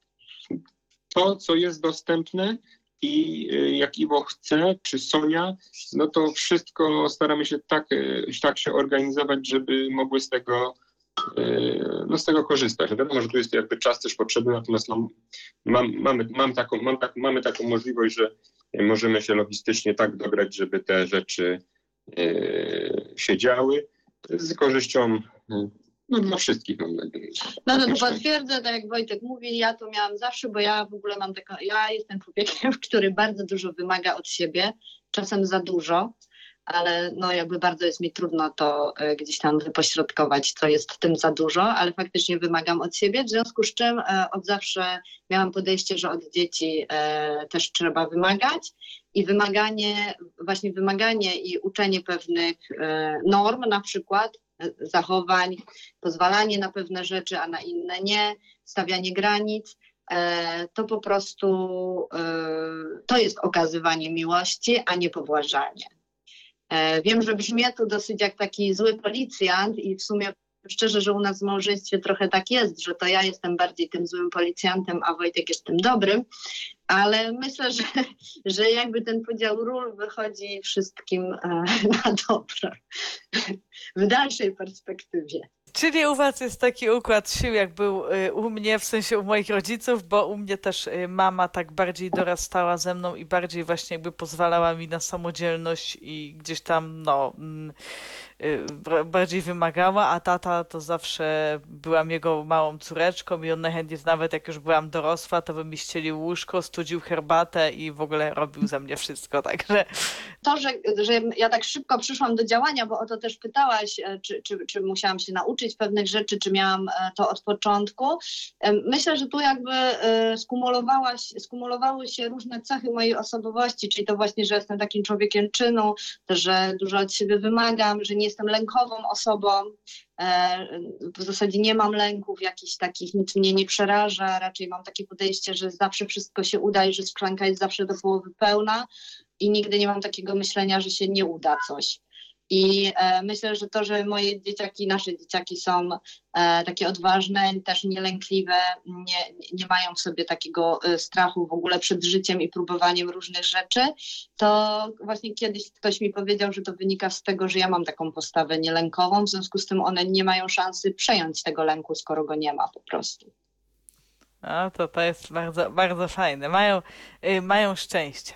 to, co jest dostępne i y, jak Iwo chce, czy Sonia, no to wszystko staramy się tak, y, tak się organizować, żeby mogły z tego, y, no z tego korzystać. No wiadomo, że tu jest jakby czas też potrzebny, natomiast mam, mam, mamy, mam taką, mam tak, mamy taką możliwość, że możemy się logistycznie tak dograć, żeby te rzeczy się działy z korzyścią no dla wszystkich mam nadzieję. No to potwierdzę, tak jak Wojtek mówi, ja to miałam zawsze, bo ja w ogóle mam taką, ja jestem człowiekiem, który bardzo dużo wymaga od siebie, czasem za dużo, ale no jakby bardzo jest mi trudno to e, gdzieś tam wypośrodkować, co jest w tym za dużo, ale faktycznie wymagam od siebie, w związku z czym e, od zawsze miałam podejście, że od dzieci e, też trzeba wymagać i wymaganie, właśnie wymaganie i uczenie pewnych norm na przykład zachowań, pozwalanie na pewne rzeczy, a na inne nie, stawianie granic, e, to po prostu e, to jest okazywanie miłości, a nie pobłażanie. E, wiem, że brzmi to dosyć jak taki zły policjant i w sumie szczerze, że u nas w małżeństwie trochę tak jest, że to ja jestem bardziej tym złym policjantem, a Wojtek jest tym dobrym, ale myślę, że, że jakby ten podział ról wychodzi wszystkim e, na dobre w dalszej perspektywie. Czyli u was jest taki układ sił, jak był y, u mnie, w sensie u moich rodziców, bo u mnie też y, mama tak bardziej dorastała ze mną i bardziej właśnie jakby pozwalała mi na samodzielność i gdzieś tam, no, mm, Y, bardziej wymagała, a tata to zawsze byłam jego małą córeczką i on najchętniej nawet jak już byłam dorosła, to by mi ścielił łóżko, studził herbatę i w ogóle robił ze mnie wszystko, także... To, że, że ja tak szybko przyszłam do działania, bo o to też pytałaś, e, czy, czy, czy musiałam się nauczyć, pewnych rzeczy, czy miałam e, to od początku. Em, Myślę, że tu jakby e, skumulowała, się- skumulowały się różne cechy mojej osobowości, czyli to właśnie, że jestem takim człowiekiem czynu, że dużo od siebie wymagam, że nie jestem lękową osobą. E, W zasadzie nie mam lęków jakichś takich, nic mnie nie przeraża. Raczej mam takie podejście, że zawsze wszystko się uda i że szklanka jest zawsze do połowy pełna i nigdy nie mam takiego myślenia, że się nie uda coś. I e, myślę, że to, że moje dzieciaki, nasze dzieciaki są e, takie odważne, też nielękliwe, nie, nie mają w sobie takiego e, strachu w ogóle przed życiem i próbowaniem różnych rzeczy, to właśnie kiedyś ktoś mi powiedział, że to wynika z tego, że ja mam taką postawę nielękową, w związku z tym one nie mają szansy przejąć tego lęku, skoro go nie ma po prostu. No to to jest bardzo, bardzo fajne. Mają, y, mają szczęście.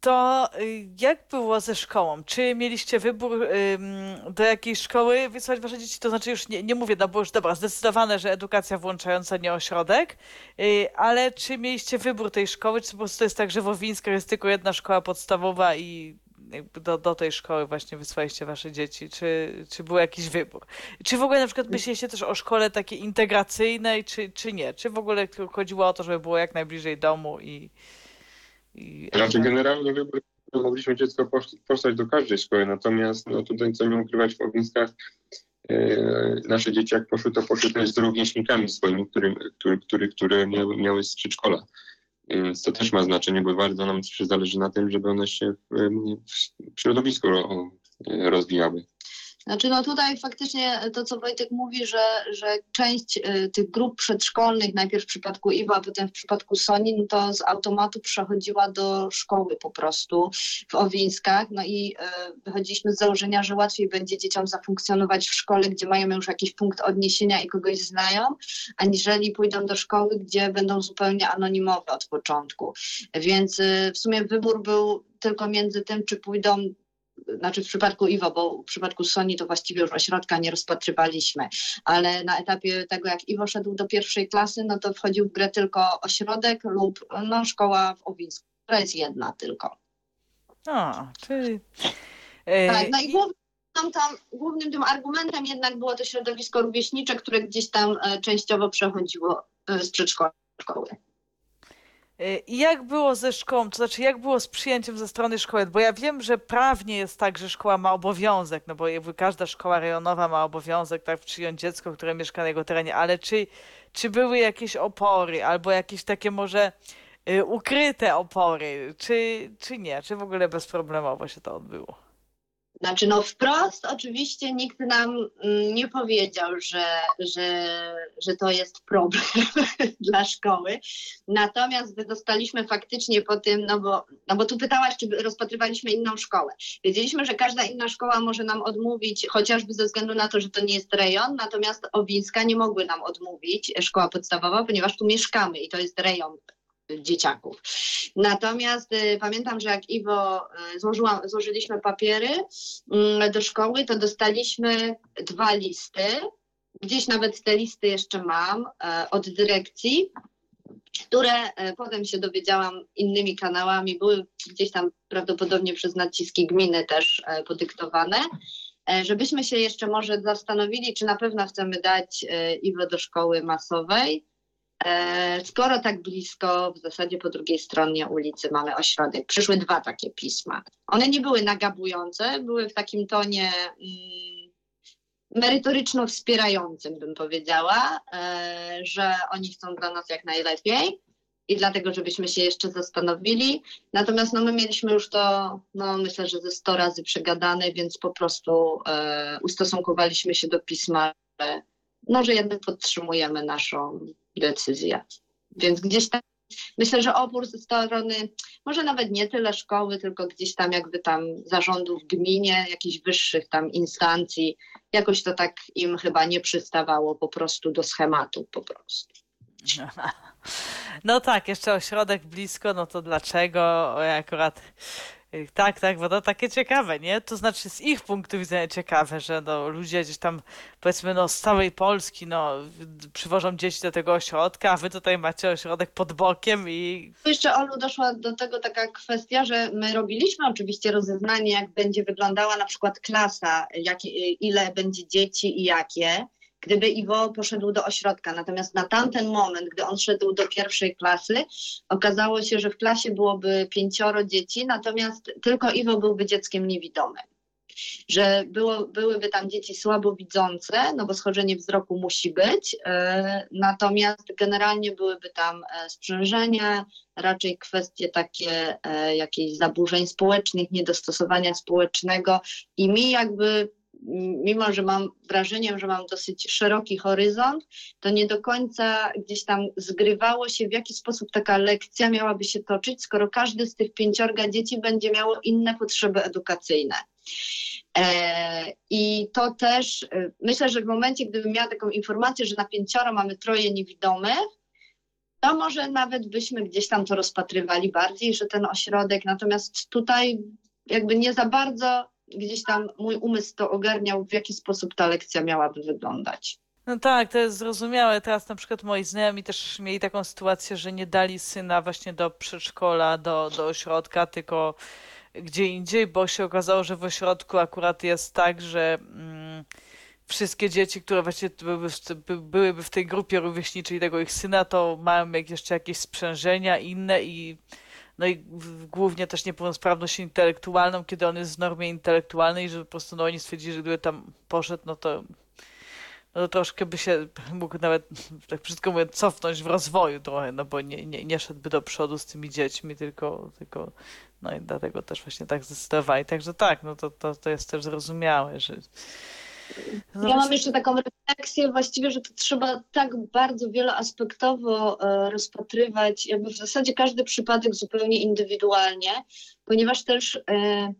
To y, jak było ze szkołą? Czy mieliście wybór do jakiej szkoły wysłać wasze dzieci? To znaczy już nie, nie mówię, no bo już dobra, zdecydowane, że edukacja włączająca, nie ośrodek, y, ale czy mieliście wybór tej szkoły, czy po prostu jest tak, że w Owińskach jest tylko jedna szkoła podstawowa i do, do tej szkoły właśnie wysłaliście wasze dzieci? Czy, czy był jakiś wybór? Czy w ogóle na przykład myśleliście też o szkole takiej integracyjnej, czy, czy nie? Czy w ogóle chodziło o to, żeby było jak najbliżej domu i... i Znaczy generalnie mogliśmy dziecko posłać do każdej szkoły, natomiast no tutaj co nie ukrywać w Owińskach, e, nasze dzieci jak poszły, to poszły też z rówieśnikami swoimi, którym, który, który, które miały, miały z przedszkola. Więc to też ma znaczenie, bo bardzo nam zależy na tym, żeby one się w, w środowisku ro, rozwijały. Znaczy no tutaj faktycznie to, co Wojtek mówi, że, że część y, tych grup przedszkolnych, najpierw w przypadku Iwa, a potem w przypadku Soni, no to z automatu przechodziła do szkoły po prostu w Owińskach. No i y, wychodziliśmy z założenia, że łatwiej będzie dzieciom zafunkcjonować w szkole, gdzie mają już jakiś punkt odniesienia i kogoś znają, aniżeli pójdą do szkoły, gdzie będą zupełnie anonimowe od początku. Więc y, w sumie wybór był tylko między tym, czy pójdą znaczy w przypadku Iwo, bo w przypadku Soni to właściwie już ośrodka nie rozpatrywaliśmy, ale na etapie tego, jak Iwo szedł do pierwszej klasy, no to wchodził w grę tylko ośrodek lub no, szkoła w Owińsku, która jest jedna tylko. O, czyli... e, Tak, no i głównym, tam, tam, głównym tym argumentem jednak było to środowisko rówieśnicze, które gdzieś tam e, częściowo przechodziło e, z przedszkola do szkoły. I jak było ze szkołą, to znaczy jak było z przyjęciem ze strony szkoły? Bo ja wiem, że prawnie jest tak, że szkoła ma obowiązek, no bo każda szkoła rejonowa ma obowiązek tak przyjąć dziecko, które mieszka na jego terenie, ale czy, czy były jakieś opory albo jakieś takie może e, ukryte opory, czy, czy nie? Czy w ogóle bezproblemowo się to odbyło? Znaczy, no wprost oczywiście nikt nam mm, nie powiedział, że, że, że to jest problem dla szkoły. Natomiast dostaliśmy faktycznie po tym, no bo, no bo tu pytałaś, czy rozpatrywaliśmy inną szkołę. Wiedzieliśmy, że każda inna szkoła może nam odmówić, chociażby ze względu na to, że to nie jest rejon, natomiast Owińska nie mogły nam odmówić, szkoła podstawowa, ponieważ tu mieszkamy i to jest rejon dzieciaków. Natomiast y, pamiętam, że jak Iwo y, złożyłam, złożyliśmy papiery y, do szkoły, to dostaliśmy dwa listy. Gdzieś nawet te listy jeszcze mam y, od dyrekcji, które y, potem się dowiedziałam innymi kanałami, były gdzieś tam prawdopodobnie przez naciski gminy też y, podyktowane. E, Żebyśmy się jeszcze może zastanowili, czy na pewno chcemy dać Iwo do szkoły masowej, E, Skoro tak blisko, w zasadzie po drugiej stronie ulicy mamy ośrodek, przyszły dwa takie pisma. One nie były nagabujące, były w takim tonie mm, merytoryczno-wspierającym, bym powiedziała, e, że oni chcą dla nas jak najlepiej i dlatego, żebyśmy się jeszcze zastanowili. Natomiast no, my mieliśmy już to, no, myślę, że ze 100 razy przegadane, więc po prostu e, ustosunkowaliśmy się do pisma, że, no, że jednak podtrzymujemy naszą decyzja. Więc gdzieś tam myślę, że opór ze strony może nawet nie tyle szkoły, tylko gdzieś tam jakby tam zarządów gminie, jakichś wyższych tam instancji, jakoś to tak im chyba nie przystawało po prostu do schematu po prostu. No tak, jeszcze ośrodek blisko, no to dlaczego? Akurat Tak, tak, bo to takie ciekawe, nie? To znaczy z ich punktu widzenia ciekawe, że no, ludzie gdzieś tam, powiedzmy, no, z całej Polski, no, przywożą dzieci do tego ośrodka, a wy tutaj macie ośrodek pod bokiem i Jeszcze Olu doszła do tego taka kwestia, że my robiliśmy oczywiście rozeznanie, jak będzie wyglądała na przykład klasa, jakie, ile będzie dzieci i jakie, gdyby Iwo poszedł do ośrodka. Natomiast na tamten moment, gdy on szedł do pierwszej klasy, okazało się, że w klasie byłoby pięcioro dzieci, natomiast tylko Iwo byłby dzieckiem niewidomym. Że było, byłyby tam dzieci słabowidzące, no bo schorzenie wzroku musi być, e, natomiast generalnie byłyby tam e, sprzężenia, raczej kwestie takie e, jakichś zaburzeń społecznych, niedostosowania społecznego i mi jakby, mimo że mam wrażenie, że mam dosyć szeroki horyzont, to nie do końca gdzieś tam zgrywało się, w jaki sposób taka lekcja miałaby się toczyć, skoro każdy z tych pięciorga dzieci będzie miało inne potrzeby edukacyjne. E, I to też e, myślę, że w momencie, gdybym miała taką informację, że na pięcioro mamy troje niewidomych, to może nawet byśmy gdzieś tam to rozpatrywali bardziej, że ten ośrodek, natomiast tutaj jakby nie za bardzo gdzieś tam mój umysł to ogarniał, w jaki sposób ta lekcja miałaby wyglądać. No tak, to jest zrozumiałe. Teraz na przykład moi znajomi też mieli taką sytuację, że nie dali syna właśnie do przedszkola, do, do ośrodka, tylko gdzie indziej, bo się okazało, że w ośrodku akurat jest tak, że mm, wszystkie dzieci, które właśnie byłyby byłyby w tej grupie rówieśniczej tego ich syna, to mają jak jeszcze jakieś sprzężenia inne i no i głównie też niepełnosprawność intelektualną, kiedy on jest w normie intelektualnej, że po prostu no oni stwierdzili, że gdyby tam poszedł, no to no troszkę by się mógł nawet, tak brzydko mówiąc, cofnąć w rozwoju trochę, no bo nie, nie, nie szedłby do przodu z tymi dziećmi, tylko, tylko no i dlatego też właśnie tak zdecydowali. Także tak, no to, to, to jest też zrozumiałe, że... No Ja mam jeszcze taką refleksję właściwie, że to trzeba tak bardzo wieloaspektowo e, rozpatrywać, jakby w zasadzie każdy przypadek zupełnie indywidualnie, ponieważ też e,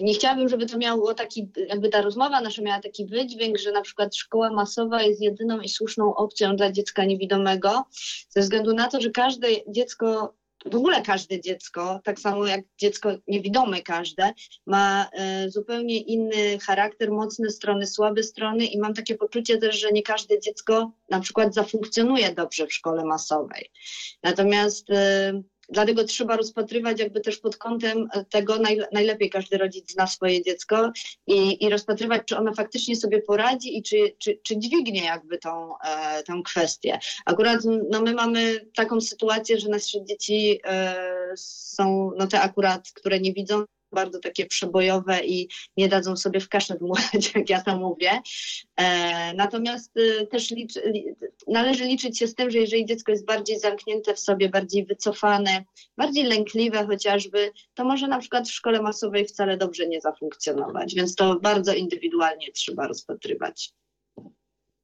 nie chciałabym, żeby to miało taki, jakby ta rozmowa nasza miała taki wydźwięk, że na przykład szkoła masowa jest jedyną i słuszną opcją dla dziecka niewidomego, ze względu na to, że każde dziecko, w ogóle każde dziecko, tak samo jak dziecko niewidome każde, ma e, zupełnie inny charakter, mocne strony, słabe strony i mam takie poczucie też, że nie każde dziecko na przykład zafunkcjonuje dobrze w szkole masowej. Natomiast e, dlatego trzeba rozpatrywać jakby też pod kątem tego, najle- najlepiej każdy rodzic zna swoje dziecko i, i rozpatrywać, czy ono faktycznie sobie poradzi i czy, czy, czy dźwignie jakby tą, e, tą kwestię. Akurat no, my mamy taką sytuację, że nasze dzieci e, są, no te akurat, które nie widzą, bardzo takie przebojowe i nie dadzą sobie w kaszę dmuchać, jak ja to mówię. E, natomiast e, też licz, li, należy liczyć się z tym, że jeżeli dziecko jest bardziej zamknięte w sobie, bardziej wycofane, bardziej lękliwe chociażby, to może na przykład w szkole masowej wcale dobrze nie zafunkcjonować, więc to bardzo indywidualnie trzeba rozpatrywać.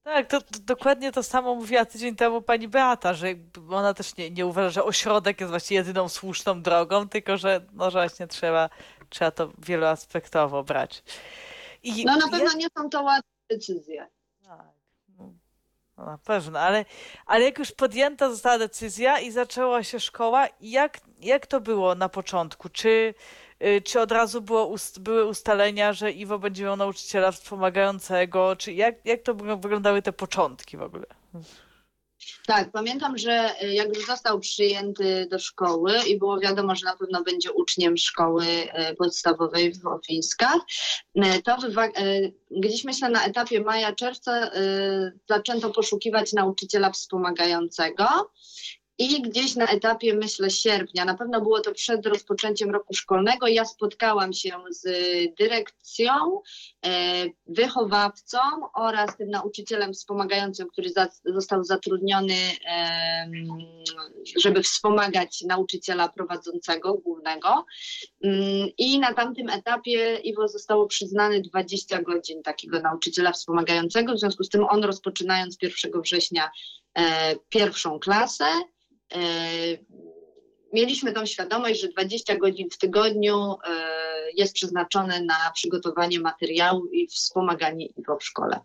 Tak, to, to dokładnie to samo mówiła tydzień temu pani Beata, że ona też nie, nie uważa, że ośrodek jest właśnie jedyną słuszną drogą, tylko że no właśnie trzeba, trzeba to wieloaspektowo brać. I No na ja- pewno nie są to łatwe decyzje. Tak, no, no na pewno, ale, ale jak już podjęta została decyzja i zaczęła się szkoła, jak, jak to było na początku? Czy, y, czy od razu było ust, były ustalenia, że Iwo będzie miał nauczyciela wspomagającego? Czy jak, jak to wyglą- wyglądały te początki w ogóle? Tak, pamiętam, że y, jak już został przyjęty do szkoły i było wiadomo, że na pewno będzie uczniem szkoły y, podstawowej w Ofińskach, y, to gdzieś myślę na etapie maja-czerwca zaczęto poszukiwać nauczyciela wspomagającego. I gdzieś na etapie, myślę, sierpnia, na pewno było to przed rozpoczęciem roku szkolnego, ja spotkałam się z dyrekcją, e, wychowawcą oraz tym nauczycielem wspomagającym, który za, został zatrudniony, żeby wspomagać nauczyciela prowadzącego, głównego. Mm, I na tamtym etapie Iwo zostało przyznane 20 godzin takiego nauczyciela wspomagającego, w związku z tym on rozpoczynając 1 września e, pierwszą klasę, mieliśmy tą świadomość, że 20 godzin w tygodniu e, jest przeznaczone na przygotowanie materiału i wspomaganie Iwo w szkole.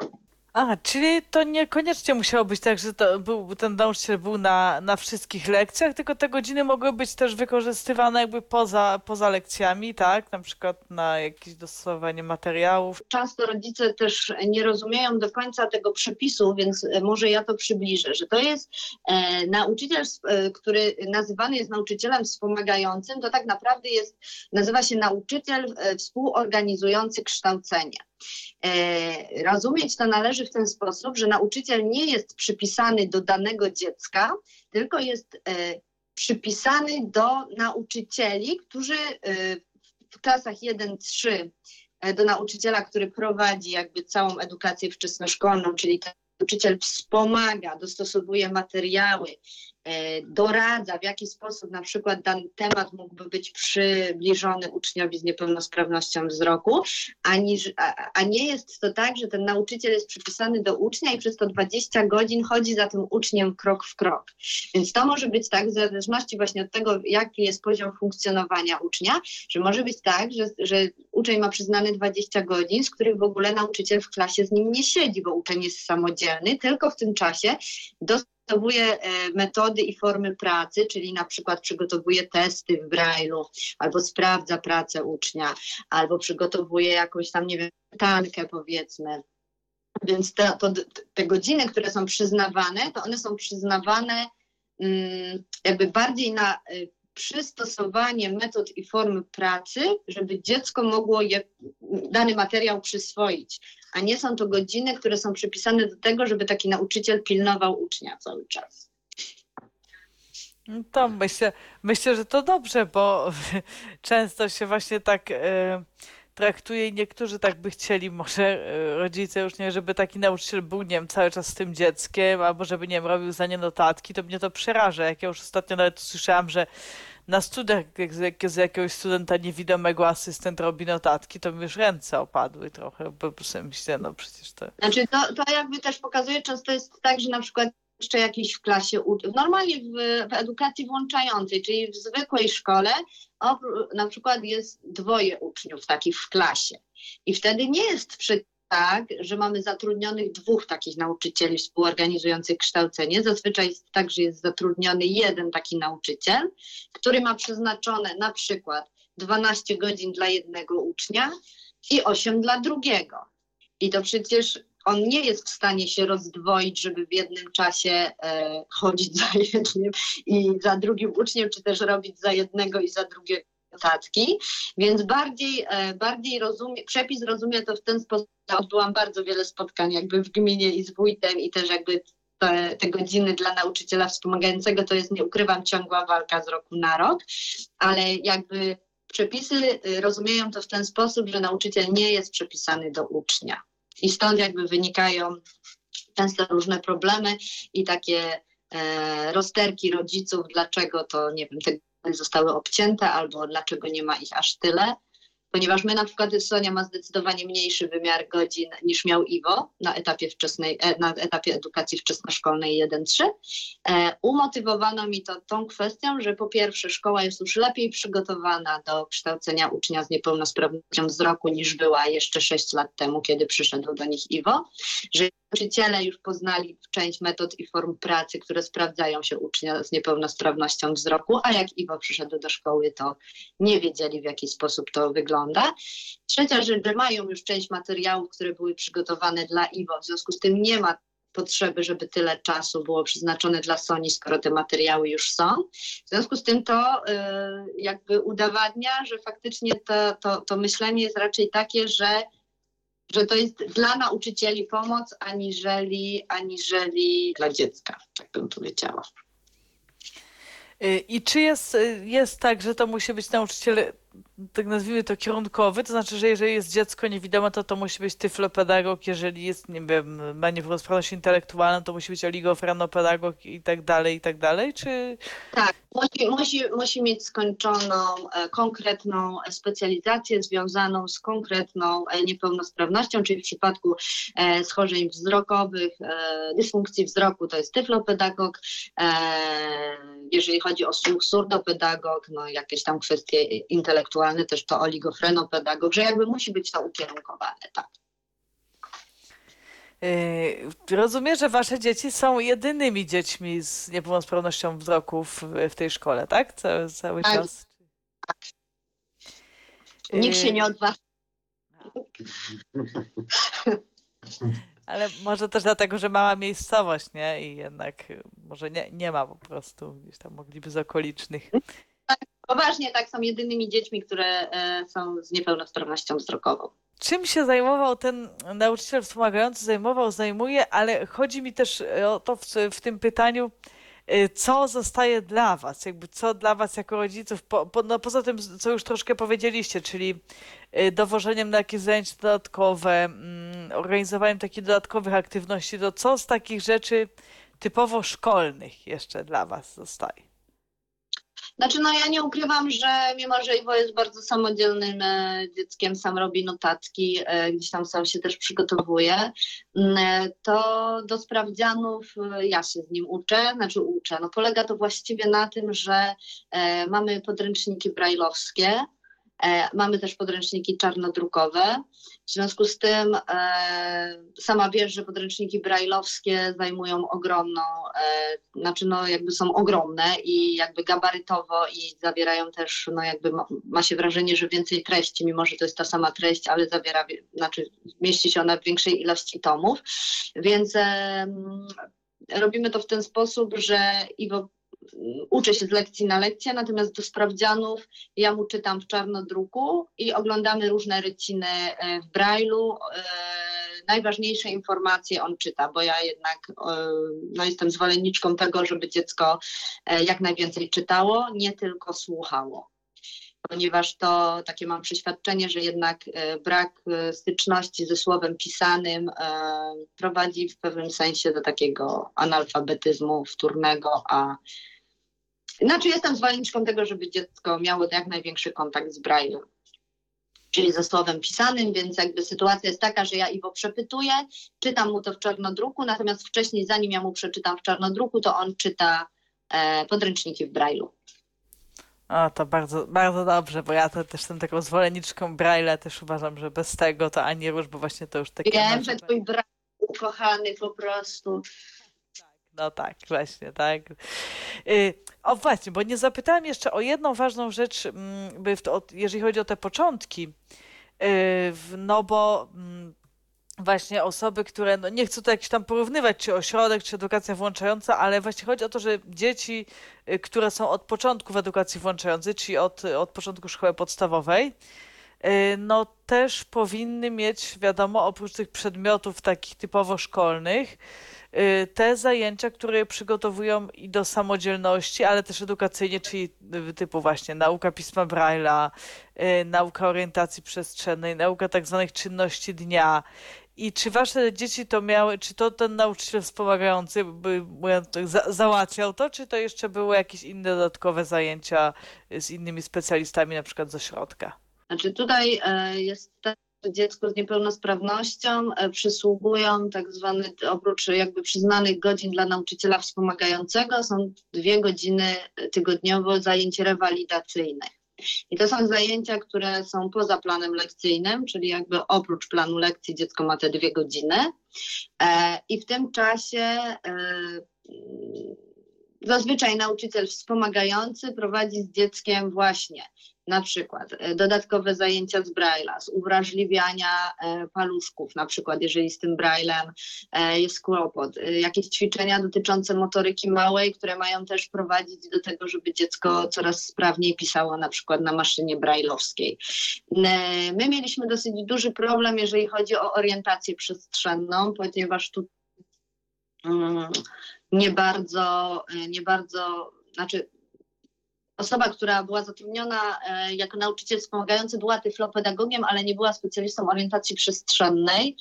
A, czyli to niekoniecznie musiało być tak, że to był, ten nauczyciel był na, na wszystkich lekcjach, tylko te godziny mogły być też wykorzystywane jakby poza, poza lekcjami, tak? Na przykład na jakieś dostosowanie materiałów. Często rodzice też nie rozumieją do końca tego przepisu, więc e, może ja to przybliżę, że to jest e, nauczyciel, e, który nazywany jest nauczycielem wspomagającym, to tak naprawdę jest, nazywa się nauczyciel e, współorganizujący kształcenie. E, rozumieć to należy w ten sposób, że nauczyciel nie jest przypisany do danego dziecka, tylko jest e, przypisany do nauczycieli, którzy e, w klasach 1-3 do nauczyciela, który prowadzi jakby całą edukację wczesnoszkolną, czyli nauczyciel wspomaga, dostosowuje materiały, doradza, w jaki sposób na przykład dany temat mógłby być przybliżony uczniowi z niepełnosprawnością wzroku, aniż, a, a nie jest to tak, że ten nauczyciel jest przypisany do ucznia i przez to 20 godzin chodzi za tym uczniem krok w krok. Więc to może być tak, w zależności właśnie od tego, jaki jest poziom funkcjonowania ucznia, że może być tak, że, że uczeń ma przyznane 20 godzin, z których w ogóle nauczyciel w klasie z nim nie siedzi, bo uczeń jest samodzielny, tylko w tym czasie do przygotowuje e, metody i formy pracy, czyli na przykład przygotowuje testy w Braille'u, albo sprawdza pracę ucznia, albo przygotowuje jakąś tam, nie wiem, tankę powiedzmy. Więc te, to, te godziny, które są przyznawane, to one są przyznawane mm, jakby bardziej na y, przystosowanie metod i form pracy, żeby dziecko mogło je, dany materiał przyswoić, a nie są to godziny, które są przypisane do tego, żeby taki nauczyciel pilnował ucznia cały czas. No to myślę, myślę, że to dobrze, bo często się właśnie tak e, traktuje i niektórzy tak by chcieli, może e, rodzice już nie, żeby taki nauczyciel był, nie wiem, cały czas z tym dzieckiem, albo żeby, nie wiem, robił za nie notatki, to mnie to przeraża. Jak ja już ostatnio nawet słyszałam, że na studiach jak z jakiegoś studenta niewidomego asystent robi notatki, to mi już ręce opadły trochę, bo sobie myślę, no przecież to... Znaczy to, to jakby też pokazuje, często jest tak, że na przykład jeszcze jakiś w klasie, normalnie w, w edukacji włączającej, czyli w zwykłej szkole, na przykład jest dwoje uczniów takich w klasie. I wtedy nie jest przy tak, że mamy zatrudnionych dwóch takich nauczycieli współorganizujących kształcenie. Zazwyczaj jest tak, że jest zatrudniony jeden taki nauczyciel, który ma przeznaczone na przykład 12 godzin dla jednego ucznia i 8 dla drugiego. I to przecież on nie jest w stanie się rozdwoić, żeby w jednym czasie e, chodzić za jednym i za drugim uczniem, czy też robić za jednego i za drugiego notatki, więc bardziej, e, bardziej rozumie, przepis rozumie to w ten sposób. Odbyłam bardzo wiele spotkań jakby w gminie i z wójtem i też jakby te, te, godziny dla nauczyciela wspomagającego to jest, nie ukrywam, ciągła walka z roku na rok, ale jakby przepisy y, rozumieją to w ten sposób, że nauczyciel nie jest przepisany do ucznia. I stąd jakby wynikają często różne problemy i takie e, rozterki rodziców, dlaczego to, nie wiem, zostały obcięte albo dlaczego nie ma ich aż tyle ponieważ my na przykład Sonia ma zdecydowanie mniejszy wymiar godzin niż miał Iwo na etapie, wczesnej, e, na etapie edukacji wczesnoszkolnej 1-3. E, umotywowano mi to tą kwestią, że po pierwsze szkoła jest już lepiej przygotowana do kształcenia ucznia z niepełnosprawnością wzroku niż była jeszcze 6 lat temu, kiedy przyszedł do nich Iwo, że Nauczyciele już poznali część metod i form pracy, które sprawdzają się ucznia z niepełnosprawnością wzroku, a jak Iwo przyszedł do szkoły, to nie wiedzieli, w jaki sposób to wygląda. Trzecia rzecz, że mają już część materiałów, które były przygotowane dla Iwo, w związku z tym nie ma potrzeby, żeby tyle czasu było przeznaczone dla Sony, skoro te materiały już są. W związku z tym to y, jakby udowadnia, że faktycznie to, to, to myślenie jest raczej takie, że że to jest dla nauczycieli pomoc, aniżeli, aniżeli dla dziecka, tak bym powiedziała. Y, I czy jest, y, jest tak, że to musi być nauczyciel tak nazwijmy to kierunkowy, to znaczy, że jeżeli jest dziecko niewidome, to to musi być tyflopedagog, jeżeli jest, nie wiem, ma niepełnosprawność intelektualną, to musi być oligofrenopedagog i tak dalej, i tak dalej, czy... Tak, musi, musi, musi mieć skończoną e, konkretną specjalizację związaną z konkretną e, niepełnosprawnością, czyli w przypadku e, schorzeń wzrokowych, dysfunkcji wzroku to jest tyflopedagog, jeżeli chodzi o słuch surdopedagog, no jakieś tam kwestie intelektualne, intelektualny, też to oligofrenopedagog, że jakby musi być to ukierunkowane, tak. Yy, rozumiem, że wasze dzieci są jedynymi dziećmi z niepełnosprawnością wzroku w, w tej szkole, tak? Cały, cały Tak. czas. Nikt się Yy, nie odważy. Ale może też dlatego, że mała miejscowość, nie? I jednak może nie, nie ma po prostu, gdzieś tam mogliby z okolicznych. Poważnie tak są jedynymi dziećmi, które e, są z niepełnosprawnością wzrokową. Czym się zajmował ten nauczyciel wspomagający? Zajmował, zajmuje, ale chodzi mi też y, o to w, w tym pytaniu, y, co zostaje dla was, jakby co dla was jako rodziców, po, po, no poza tym, co już troszkę powiedzieliście, czyli dowożeniem na jakieś zajęcia dodatkowe, mm, organizowaniem takich dodatkowych aktywności, to co z takich rzeczy typowo szkolnych jeszcze dla was zostaje? Znaczy, no ja nie ukrywam, że mimo, że Iwo jest bardzo samodzielnym e, dzieckiem, sam robi notatki, e, gdzieś tam sam się też przygotowuje, mm, e, to do sprawdzianów ja się z nim uczę, znaczy uczę. No polega to właściwie na tym, że mamy podręczniki brajlowskie, mamy też podręczniki czarnodrukowe. W związku z tym e, sama wiesz, że podręczniki brajlowskie zajmują ogromną, e, znaczy no jakby są ogromne i jakby gabarytowo i zawierają też, no jakby ma, ma się wrażenie, że więcej treści, mimo że to jest ta sama treść, ale zawiera, wie- znaczy mieści się ona w większej ilości tomów, więc em, robimy to w ten sposób, że Iwo uczę się z lekcji na lekcję, natomiast do sprawdzianów ja mu czytam w czarnodruku i oglądamy różne ryciny e, w Braille'u. E, Najważniejsze informacje on czyta, bo ja jednak e, no, jestem zwolenniczką tego, żeby dziecko jak najwięcej czytało, nie tylko słuchało. Ponieważ to takie mam przeświadczenie, że jednak brak styczności ze słowem pisanym prowadzi w pewnym sensie do takiego analfabetyzmu wtórnego, a znaczy jestem zwolenniczką tego, żeby dziecko miało jak największy kontakt z Braille'em czyli ze słowem pisanym, więc jakby sytuacja jest taka, że ja Iwo przepytuję, czytam mu to w czarnodruku, natomiast wcześniej, zanim ja mu przeczytam w czarnodruku, to on czyta e, podręczniki w Braille'u. O, to bardzo, bardzo dobrze, bo ja to też jestem taką zwolenniczką Braille'a, też uważam, że bez tego to ani rusz, bo właśnie to już takie... Wiem, że twój brat ukochany po prostu. No tak, właśnie, tak. Y, O właśnie, bo nie zapytałem jeszcze o jedną ważną rzecz, mm, to, jeżeli chodzi o te początki. Y, No bo mm, właśnie osoby, które, no nie chcę tu jakiś tam porównywać, czy ośrodek, czy edukacja włączająca, ale właśnie chodzi o to, że dzieci, y, które są od początku w edukacji włączającej, czyli od, od początku szkoły podstawowej, no też powinny mieć, wiadomo, oprócz tych przedmiotów takich typowo szkolnych, te zajęcia, które przygotowują i do samodzielności, ale też edukacyjnie, czyli y, typu właśnie nauka pisma Braille'a, y, nauka orientacji przestrzennej, nauka tak zwanych czynności dnia. I czy wasze dzieci to miały, czy to ten nauczyciel wspomagający, by, tak, za, załatwiał to, czy to jeszcze były jakieś inne dodatkowe zajęcia z innymi specjalistami, na przykład z ośrodka? Znaczy tutaj e, jest dziecku z niepełnosprawnością e, przysługują tak zwane, oprócz jakby przyznanych godzin dla nauczyciela wspomagającego, są dwie godziny tygodniowo zajęć rewalidacyjnych. I to są zajęcia, które są poza planem lekcyjnym, czyli jakby oprócz planu lekcji dziecko ma te dwie godziny. E, I w tym czasie e, zazwyczaj nauczyciel wspomagający prowadzi z dzieckiem właśnie na przykład e, dodatkowe zajęcia z Braille'a, z uwrażliwiania e, paluszków, na przykład jeżeli z tym Braillem e, jest kłopot, jakieś ćwiczenia dotyczące motoryki małej, które mają też prowadzić do tego, żeby dziecko coraz sprawniej pisało na przykład na maszynie brailleowskiej. E, My mieliśmy dosyć duży problem, jeżeli chodzi o orientację przestrzenną, ponieważ tu mm, nie bardzo, nie bardzo, znaczy osoba, która była zatrudniona e, jako nauczyciel wspomagający, była tyflopedagogiem, ale nie była specjalistą orientacji przestrzennej.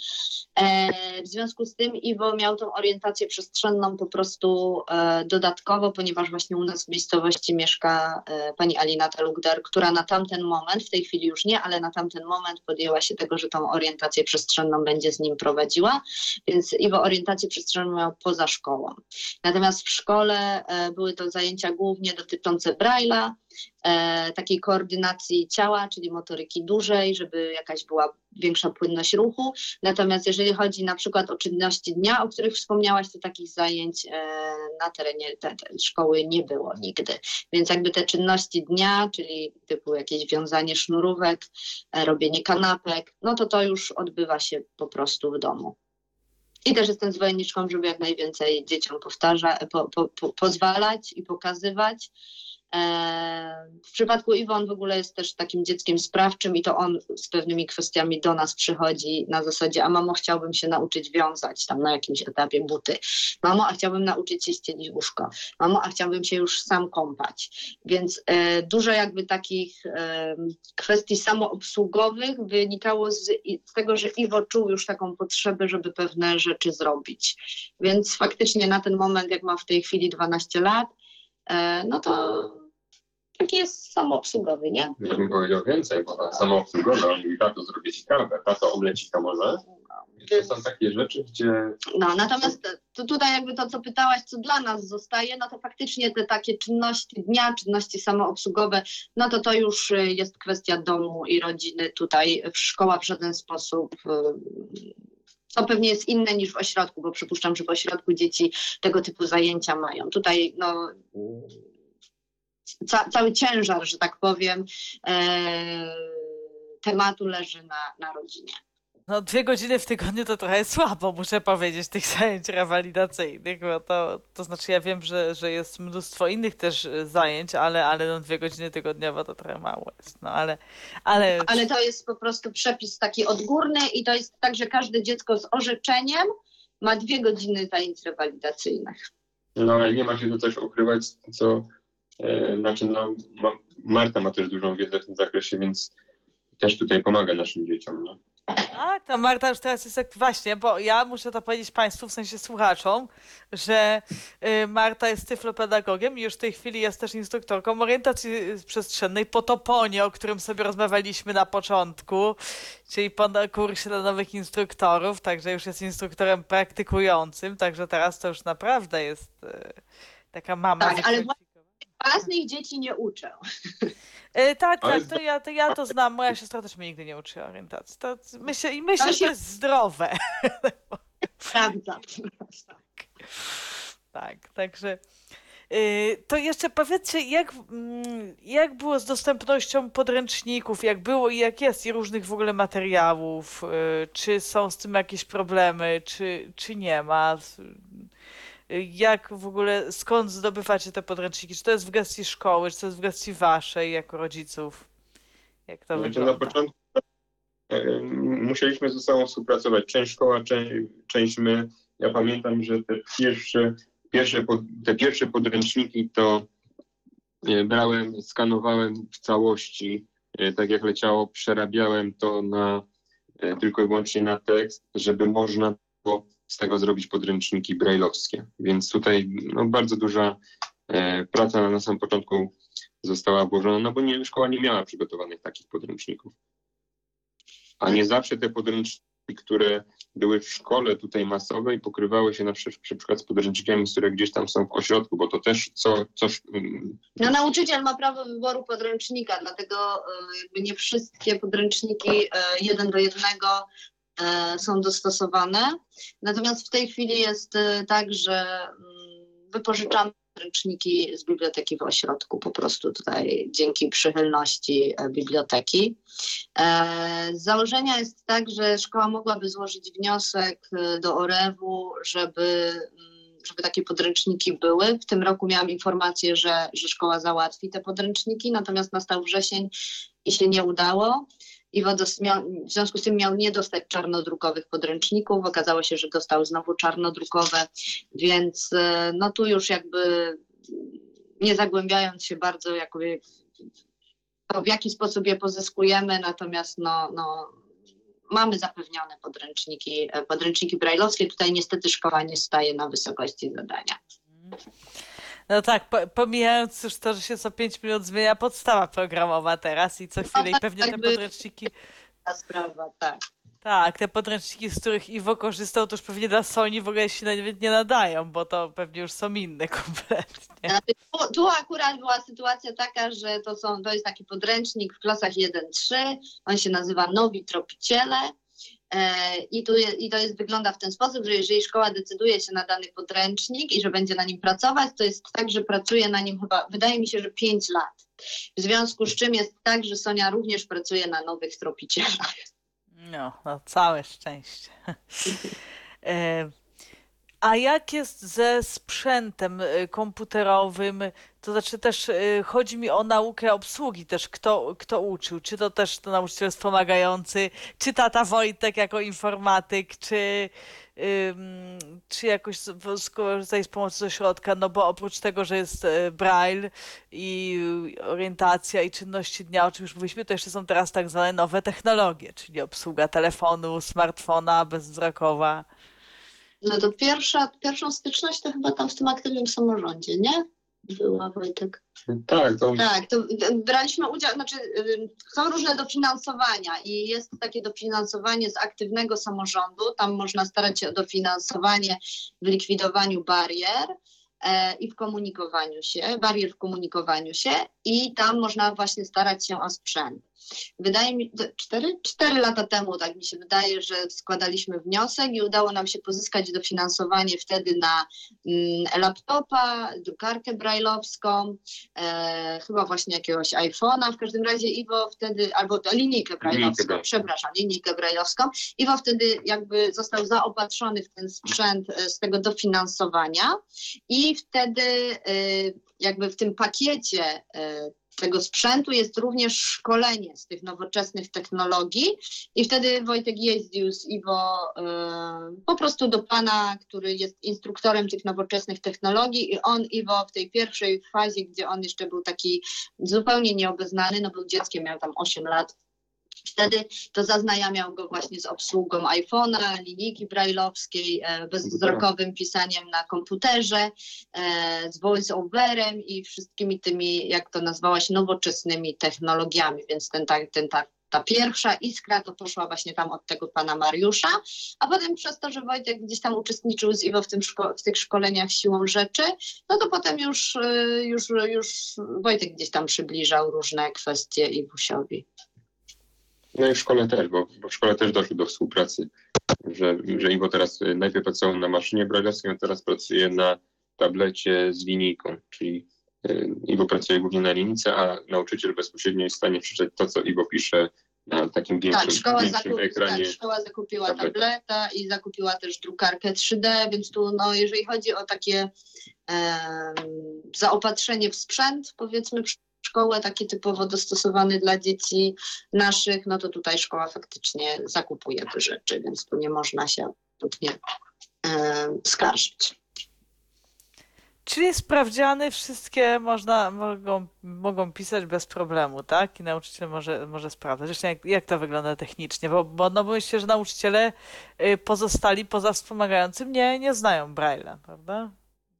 E, w związku z tym Iwo miał tą orientację przestrzenną po prostu e, dodatkowo, ponieważ właśnie u nas w miejscowości mieszka pani Alina Talugdar, która na tamten moment, w tej chwili już nie, ale na tamten moment podjęła się tego, że tą orientację przestrzenną będzie z nim prowadziła, więc Iwo orientację przestrzenną miał poza szkołą. Natomiast w szkole były to zajęcia głównie dotyczące Braille'a, e, takiej koordynacji ciała, czyli motoryki dużej, żeby jakaś była większa płynność ruchu. Natomiast jeżeli chodzi na przykład o czynności dnia, o których wspomniałaś, to takich zajęć e, na terenie te, te szkoły nie było nigdy. Więc jakby te czynności dnia, czyli typu jakieś wiązanie sznurówek, e, robienie kanapek, no to to już odbywa się po prostu w domu. I też jestem zwolenniczką, żeby jak najwięcej dzieciom powtarza, po, po, po, pozwalać i pokazywać. E, W przypadku Iwon w ogóle jest też takim dzieckiem sprawczym i to on z pewnymi kwestiami do nas przychodzi na zasadzie, a mamo chciałbym się nauczyć wiązać tam na jakimś etapie buty. Mamo, a chciałbym nauczyć się ścielić łóżko. Mamo, a chciałbym się już sam kąpać. Więc e, dużo jakby takich e, kwestii samoobsługowych wynikało z, z tego, że Iwo czuł już taką potrzebę, żeby pewne rzeczy zrobić. Więc faktycznie na ten moment, jak ma w tej chwili 12 lat, e, no to taki jest samoobsługowy, nie? Ja bym powiedział więcej, bo ta samoobsługowa on mówi, tato zrobię ci kawę, tato omlecika może. To są takie rzeczy, gdzie No, natomiast to tutaj jakby to, co pytałaś, co dla nas zostaje, no to faktycznie te takie czynności dnia, czynności samoobsługowe, no to to już y, jest kwestia domu i rodziny. Tutaj szkoła w żaden sposób y, co pewnie jest inne niż w ośrodku, bo przypuszczam, że w ośrodku dzieci tego typu zajęcia mają. Tutaj no, ca, cały ciężar, że tak powiem, e, tematu leży na, na rodzinie. No dwie godziny w tygodniu to trochę słabo, muszę powiedzieć, tych zajęć rewalidacyjnych, bo to, to znaczy ja wiem, że, że jest mnóstwo innych też e, zajęć, ale, ale no dwie godziny tygodniowo to trochę mało jest, no ale, ale, Ale to jest po prostu przepis taki odgórny i to jest tak, że każde dziecko z orzeczeniem ma dwie godziny zajęć rewalidacyjnych. No ale nie ma się tu też ukrywać, co znaczy no, ma, Marta ma też dużą wiedzę w tym zakresie, więc też tutaj pomaga naszym dzieciom. No. Tak, to Marta już teraz jest jak właśnie, bo ja muszę to powiedzieć Państwu, w sensie słuchaczom, że y, Marta jest tyflopedagogiem i już w tej chwili jest też instruktorką orientacji przestrzennej po Toponie, o którym sobie rozmawialiśmy na początku, czyli po kursie dla nowych instruktorów, także już jest instruktorem praktykującym, także teraz to już naprawdę jest y, taka mama. Tak, ale. Własnych dzieci nie uczę. Y, tak, tak, to ja, to ja to znam. Moja siostra też mnie nigdy nie uczyła orientacji. To myślę, I myślę, Ale że się- to jest zdrowe. Prawda. Tak, także. y, To jeszcze powiedzcie, jak, mm, jak było z dostępnością podręczników, jak było i jak jest, i różnych w ogóle materiałów, y, czy są z tym jakieś problemy, czy, czy nie ma, jak w ogóle, skąd zdobywacie te podręczniki, czy to jest w gestii szkoły, czy to jest w gestii waszej jako rodziców, jak to Znaczy, na początku e, musieliśmy ze sobą współpracować. Część szkoła, część, część my. Ja pamiętam, że te pierwsze, pierwsze, te pierwsze podręczniki to e, brałem, skanowałem w całości, e, tak jak leciało, przerabiałem to na tylko i wyłącznie na tekst, żeby można było z tego zrobić podręczniki brajlowskie. Więc tutaj no, bardzo duża e, praca na samym początku została włożona, no bo nie, szkoła nie miała przygotowanych takich podręczników. A nie zawsze te podręczniki, które były w szkole tutaj masowej, pokrywały się na przykład, z podręcznikami, które gdzieś tam są w ośrodku, bo to też co, coś. mm, No nauczyciel ma prawo wyboru podręcznika, dlatego e, nie wszystkie podręczniki e, jeden do jednego są dostosowane. Natomiast w tej chwili jest e, tak, że mm, wypożyczamy podręczniki z biblioteki w ośrodku, po prostu tutaj dzięki przychylności e, biblioteki. E, Z założenia jest tak, że szkoła mogłaby złożyć wniosek e, do OREW-u, żeby, mm, żeby takie podręczniki były. W tym roku miałam informację, że, że szkoła załatwi te podręczniki, natomiast nastał wrzesień i się nie udało. I miał, w związku z tym miał nie dostać czarnodrukowych podręczników. Okazało się, że dostał znowu czarnodrukowe, więc e, no tu już jakby nie zagłębiając się bardzo jakby to w jaki sposób je pozyskujemy, natomiast no, no, mamy zapewnione podręczniki, e, podręczniki brajlowskie. Tutaj niestety szkoła nie staje na wysokości zadania. No tak, po, pomijając już to, że się co 5 minut zmienia podstawa programowa teraz i co chwilę i tak, pewnie te jakby- podręczniki Ta sprawa, tak. Tak, te podręczniki, z których Iwo korzystał, to już pewnie dla Sony w ogóle się nawet nie nadają, bo to pewnie już są inne kompletnie. Znaczy, Tu, tu akurat była sytuacja taka, że to, są, to jest taki podręcznik w klasach 1-3, on się nazywa Nowi Tropiciele. E, I, tu je, I to jest, wygląda w ten sposób, że jeżeli szkoła decyduje się na dany podręcznik i że będzie na nim pracować, to jest tak, że pracuje na nim chyba, wydaje mi się, że 5 lat. W związku z czym jest tak, że Sonia również pracuje na nowych tropicielach. No, no całe szczęście. A jak jest ze sprzętem e, komputerowym? To znaczy też e, chodzi mi o naukę obsługi też, kto, kto uczył? Czy to też to nauczyciel wspomagający, czy tata Wojtek jako informatyk, czy, ym, czy jakoś skorzystać z pomocy z ośrodka? No bo oprócz tego, że jest e, braille i orientacja i czynności dnia, o czym już mówiliśmy, to jeszcze są teraz tak zwane nowe technologie, czyli obsługa telefonu, smartfona bezwzrokowa. No to pierwsza, pierwszą styczność to chyba tam w tym aktywnym samorządzie, nie? Była Wojtek. Tak, to Tak, to braliśmy udział, znaczy y, są różne dofinansowania i jest takie dofinansowanie z aktywnego samorządu, tam można starać się o dofinansowanie w likwidowaniu barier e, i w komunikowaniu się, barier w komunikowaniu się i tam można właśnie starać się o sprzęt. Wydaje mi się, cztery, cztery lata temu, tak mi się wydaje, że składaliśmy wniosek i udało nam się pozyskać dofinansowanie wtedy na mm, laptopa, drukarkę brajlowską, e, chyba właśnie jakiegoś iPhone'a, w każdym razie Iwo wtedy, albo to linijkę brajlowską, brajlowską. przepraszam, linijkę brajlowską. Iwo wtedy jakby został zaopatrzony w ten sprzęt e, z tego dofinansowania i wtedy e, jakby w tym pakiecie e, tego sprzętu jest również szkolenie z tych nowoczesnych technologii. I wtedy Wojtek jeździł z Iwo e, po prostu do pana, który jest instruktorem tych nowoczesnych technologii. I on Iwo w tej pierwszej fazie, gdzie on jeszcze był taki zupełnie nieobeznany, no był dzieckiem, miał tam 8 lat, Wtedy to zaznajamiał go właśnie z obsługą iPhone'a, linijki brajlowskiej, e, bezwzrokowym pisaniem na komputerze, e, z voice-overem i wszystkimi tymi, jak to nazwałaś, nowoczesnymi technologiami. Więc ten, ten, ta, ta pierwsza iskra to poszła właśnie tam od tego pana Mariusza, a potem przez to, że Wojtek gdzieś tam uczestniczył z Iwo w, tym szko- w tych szkoleniach siłą rzeczy, no to potem już, e, już, już Wojtek gdzieś tam przybliżał różne kwestie Iwusiowi. No i w szkole też, bo, bo w szkole też doszło do współpracy, że, że Iwo teraz y, najpierw pracował na maszynie brajlowskiej, a teraz pracuje na tablecie z linijką, czyli y, Iwo pracuje głównie na linijce, a nauczyciel bezpośrednio jest w stanie przeczytać to, co Iwo pisze na takim większym, Tak, szkoła, większym zakup, ekranie. tak, szkoła zakupiła tableta. tableta i zakupiła też drukarkę 3D, więc tu no, jeżeli chodzi o takie em, zaopatrzenie w sprzęt, powiedzmy szkołę taki typowo dostosowany dla dzieci naszych, no to tutaj szkoła faktycznie zakupuje te rzeczy, więc tu nie można się absolutnie em, skarżyć. Czyli sprawdziany wszystkie można, mogą, mogą pisać bez problemu, tak? I nauczyciel może, może sprawdzać. Zresztą jak, jak to wygląda technicznie? Bo, bo no myślę, że nauczyciele y, pozostali poza wspomagającym nie, nie znają Braille'a, prawda?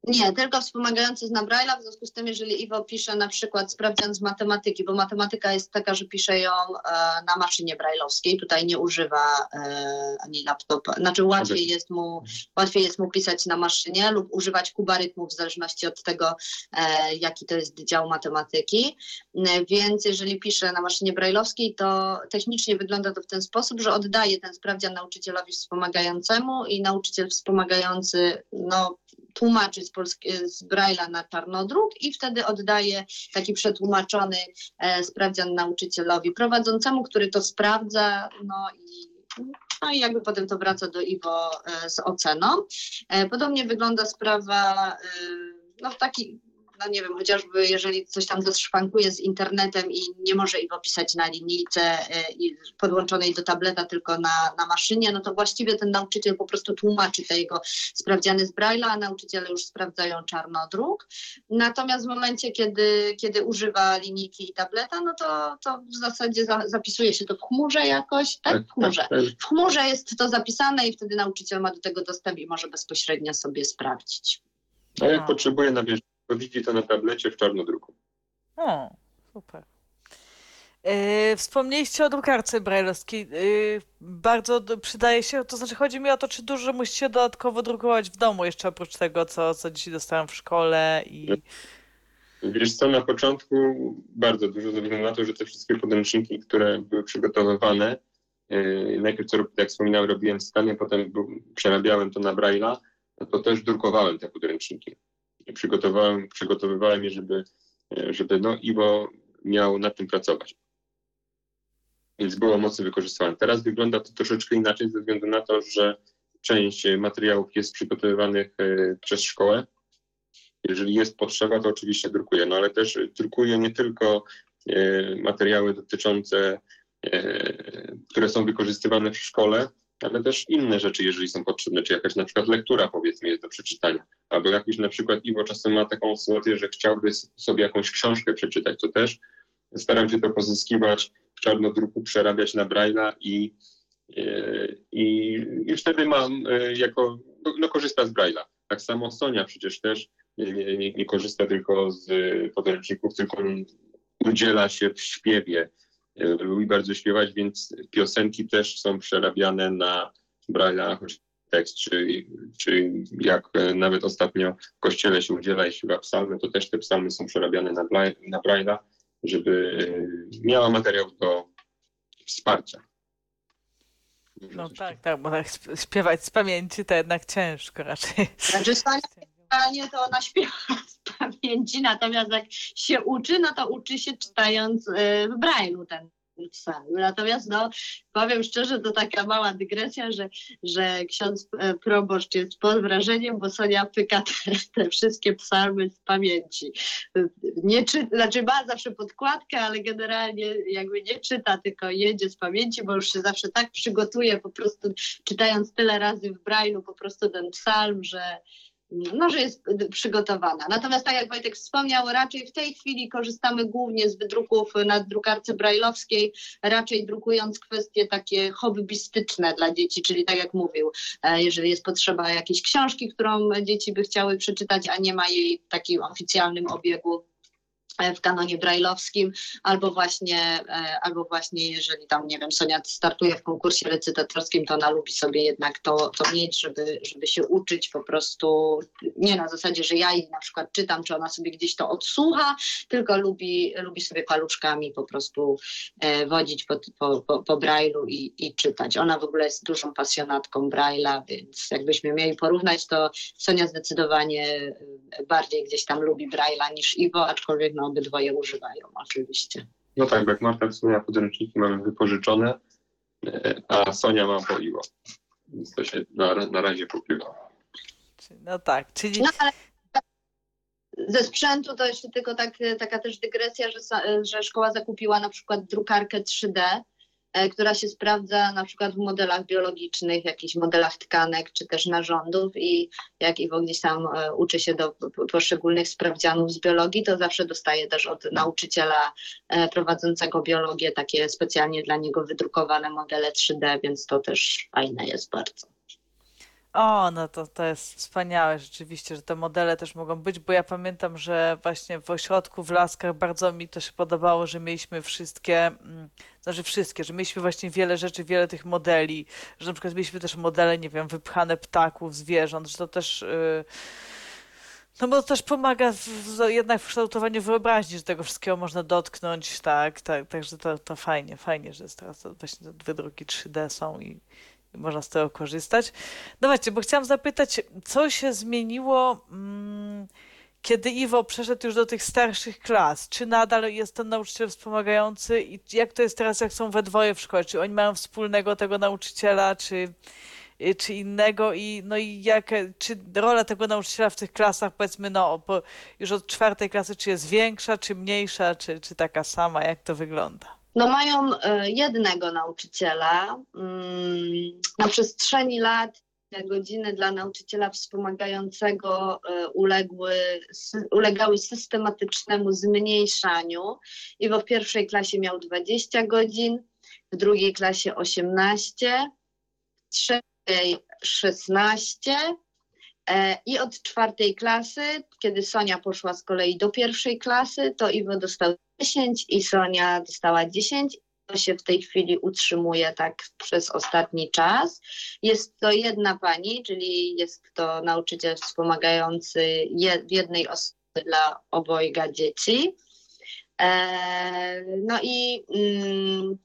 Nie, tylko wspomagający zna Braille'a, w związku z tym, jeżeli Iwo pisze na przykład sprawdzian z matematyki, bo matematyka jest taka, że pisze ją e, na maszynie brajlowskiej, tutaj nie używa e, ani laptopa, znaczy łatwiej jest, mu, łatwiej jest mu pisać na maszynie lub używać kubarytmów w zależności od tego, e, jaki to jest dział matematyki, E, więc jeżeli pisze na maszynie brajlowskiej, to technicznie wygląda to w ten sposób, że oddaje ten sprawdzian nauczycielowi wspomagającemu i nauczyciel wspomagający no, tłumaczy z, polski, z Braille'a na czarnodruk i wtedy oddaje taki przetłumaczony e, sprawdzian nauczycielowi prowadzącemu, który to sprawdza, no i, no i jakby potem to wraca do Iwo e, z oceną. E, podobnie wygląda sprawa e, no w taki no nie wiem, chociażby jeżeli coś tam zaszwankuje z internetem i nie może Iwo pisać na linijce e, podłączonej do tableta, tylko na, na maszynie, no to właściwie ten nauczyciel po prostu tłumaczy te jego sprawdziany z Braille'a, a nauczyciele już sprawdzają czarnodruk. Natomiast w momencie, kiedy, kiedy używa linijki i tableta, no to, to w zasadzie za, zapisuje się to w chmurze jakoś, tak? W chmurze. tak. W chmurze jest to zapisane i wtedy nauczyciel ma do tego dostęp i może bezpośrednio sobie sprawdzić. A jak potrzebuje na bieżąco, widzi to na tablecie w czarnodruku. O, super. E, wspomnieliście o drukarce brajlowskiej. E, bardzo przydaje się, to znaczy chodzi mi o to, czy dużo musicie dodatkowo drukować w domu jeszcze oprócz tego, co, co dzisiaj dostałem w szkole i... Wiesz co, na początku bardzo dużo, ze względu na to, że te wszystkie podręczniki, które były przygotowywane, yy, najpierw, co, jak wspominałem, robiłem w stanie, potem był, przerabiałem to na Braille'a, no to też drukowałem te podręczniki. Przygotowałem, przygotowywałem je, żeby, yy, żeby no, Iwo miał nad tym pracować. Więc było mocno wykorzystywane. Teraz wygląda to troszeczkę inaczej, ze względu na to, że część materiałów jest przygotowywanych yy, przez szkołę, jeżeli jest potrzeba, to oczywiście drukuję, no ale też drukuję nie tylko e, materiały dotyczące, e, które są wykorzystywane w szkole, ale też inne rzeczy, jeżeli są potrzebne, czy jakaś na przykład lektura powiedzmy jest do przeczytania, albo jakiś na przykład Iwo czasem ma taką sytuację, że chciałby sobie jakąś książkę przeczytać, to też staram się to pozyskiwać w czarnodruku, przerabiać na Braille'a i, e, i, i wtedy mam jako, no, no korzysta z Braille'a. Tak samo Sonia przecież też nie, nie, nie korzysta tylko z podręczników, tylko udziela się w śpiewie. E, lubi bardzo śpiewać, więc piosenki też są przerabiane na Braille'a, choć tekst, czy, czy jak nawet ostatnio w kościele się udziela i śpiewa psalmy, to też te psalmy są przerabiane na, na Braille'a, żeby e, miała materiał do wsparcia. No tak, tak, bo tak śpiewać z pamięci to jednak ciężko raczej. Znaczy generalnie to ona śpiewa z pamięci, natomiast jak się uczy, no to uczy się czytając y, w Braille'u ten psalm. Natomiast no, powiem szczerze, to taka mała dygresja, że, że ksiądz e, proboszcz jest pod wrażeniem, bo Sonia pyka te, te wszystkie psalmy z pamięci. Nie czy, znaczy ma zawsze podkładkę, ale generalnie jakby nie czyta, tylko jedzie z pamięci, bo już się zawsze tak przygotuje, po prostu czytając tyle razy w Braille'u po prostu ten psalm, że no, że jest przygotowana. Natomiast tak jak Wojtek wspomniał, raczej w tej chwili korzystamy głównie z wydruków na drukarce brajlowskiej, raczej drukując kwestie takie hobbystyczne dla dzieci, czyli tak jak mówił, e, jeżeli jest potrzeba jakiejś książki, którą dzieci by chciały przeczytać, a nie ma jej w takim oficjalnym obiegu w kanonie brajlowskim, albo właśnie, e, albo właśnie jeżeli tam, nie wiem, Sonia startuje w konkursie recytatorskim, to ona lubi sobie jednak to, to mieć, żeby, żeby się uczyć po prostu, nie na zasadzie, że ja jej na przykład czytam, czy ona sobie gdzieś to odsłucha, tylko lubi, lubi sobie paluszkami po prostu e, wodzić po, po, po, po brajlu i, i czytać. Ona w ogóle jest dużą pasjonatką brajla, więc jakbyśmy mieli porównać, to Sonia zdecydowanie bardziej gdzieś tam lubi brajla niż Iwo, aczkolwiek no obydwoje używają oczywiście. No tak, jak Marta wspomniała, podręczniki mamy wypożyczone, e, a Sonia ma po IWO. Więc to się na, na razie pokrywa. No tak, czyli... No, ale ze sprzętu to jeszcze tylko tak, taka też dygresja, że, że szkoła zakupiła na przykład drukarkę 3D, E, która się sprawdza na przykład w modelach biologicznych, jakichś modelach tkanek czy też narządów i jak Iwo gdzieś tam e, uczy się do poszczególnych sprawdzianów z biologii, to zawsze dostaje też od nauczyciela e, prowadzącego biologię takie specjalnie dla niego wydrukowane modele 3D, więc to też fajne jest bardzo. O, no to, to jest wspaniałe rzeczywiście, że te modele też mogą być, bo ja pamiętam, że właśnie w ośrodku w Laskach bardzo mi to się podobało, że mieliśmy wszystkie, mm, znaczy wszystkie, że mieliśmy właśnie wiele rzeczy, wiele tych modeli, że na przykład mieliśmy też modele, nie wiem, wypchane ptaków, zwierząt, że to też... Yy, no bo to też pomaga w, w, jednak w kształtowaniu wyobraźni, że tego wszystkiego można dotknąć, tak, tak, także to, to fajnie, fajnie, że jest teraz to właśnie te wydruki 3D są i, można z tego korzystać. No właśnie, bo chciałam zapytać, co się zmieniło, mm, kiedy Iwo przeszedł już do tych starszych klas? Czy nadal jest ten nauczyciel wspomagający i jak to jest teraz, jak są we dwoje w szkole? Czy oni mają wspólnego tego nauczyciela, czy, y, czy innego i no i jak, czy rola tego nauczyciela w tych klasach powiedzmy no już od czwartej klasy czy jest większa, czy mniejsza, czy, czy taka sama, jak to wygląda? No mają e, jednego nauczyciela. Mm, na przestrzeni lat godziny dla nauczyciela wspomagającego e, uległy, ulegały systematycznemu zmniejszaniu i bo w pierwszej klasie miał 20 godzin, w drugiej klasie 18, w trzeciej 16 E, I od czwartej klasy, kiedy Sonia poszła z kolei do pierwszej klasy, to Iwo dostał 10 i Sonia dostała 10. Się w tej chwili utrzymuje tak przez ostatni czas. Jest to jedna pani, czyli jest to nauczyciel wspomagający jednej osobie dla obojga dzieci. E, no i mm,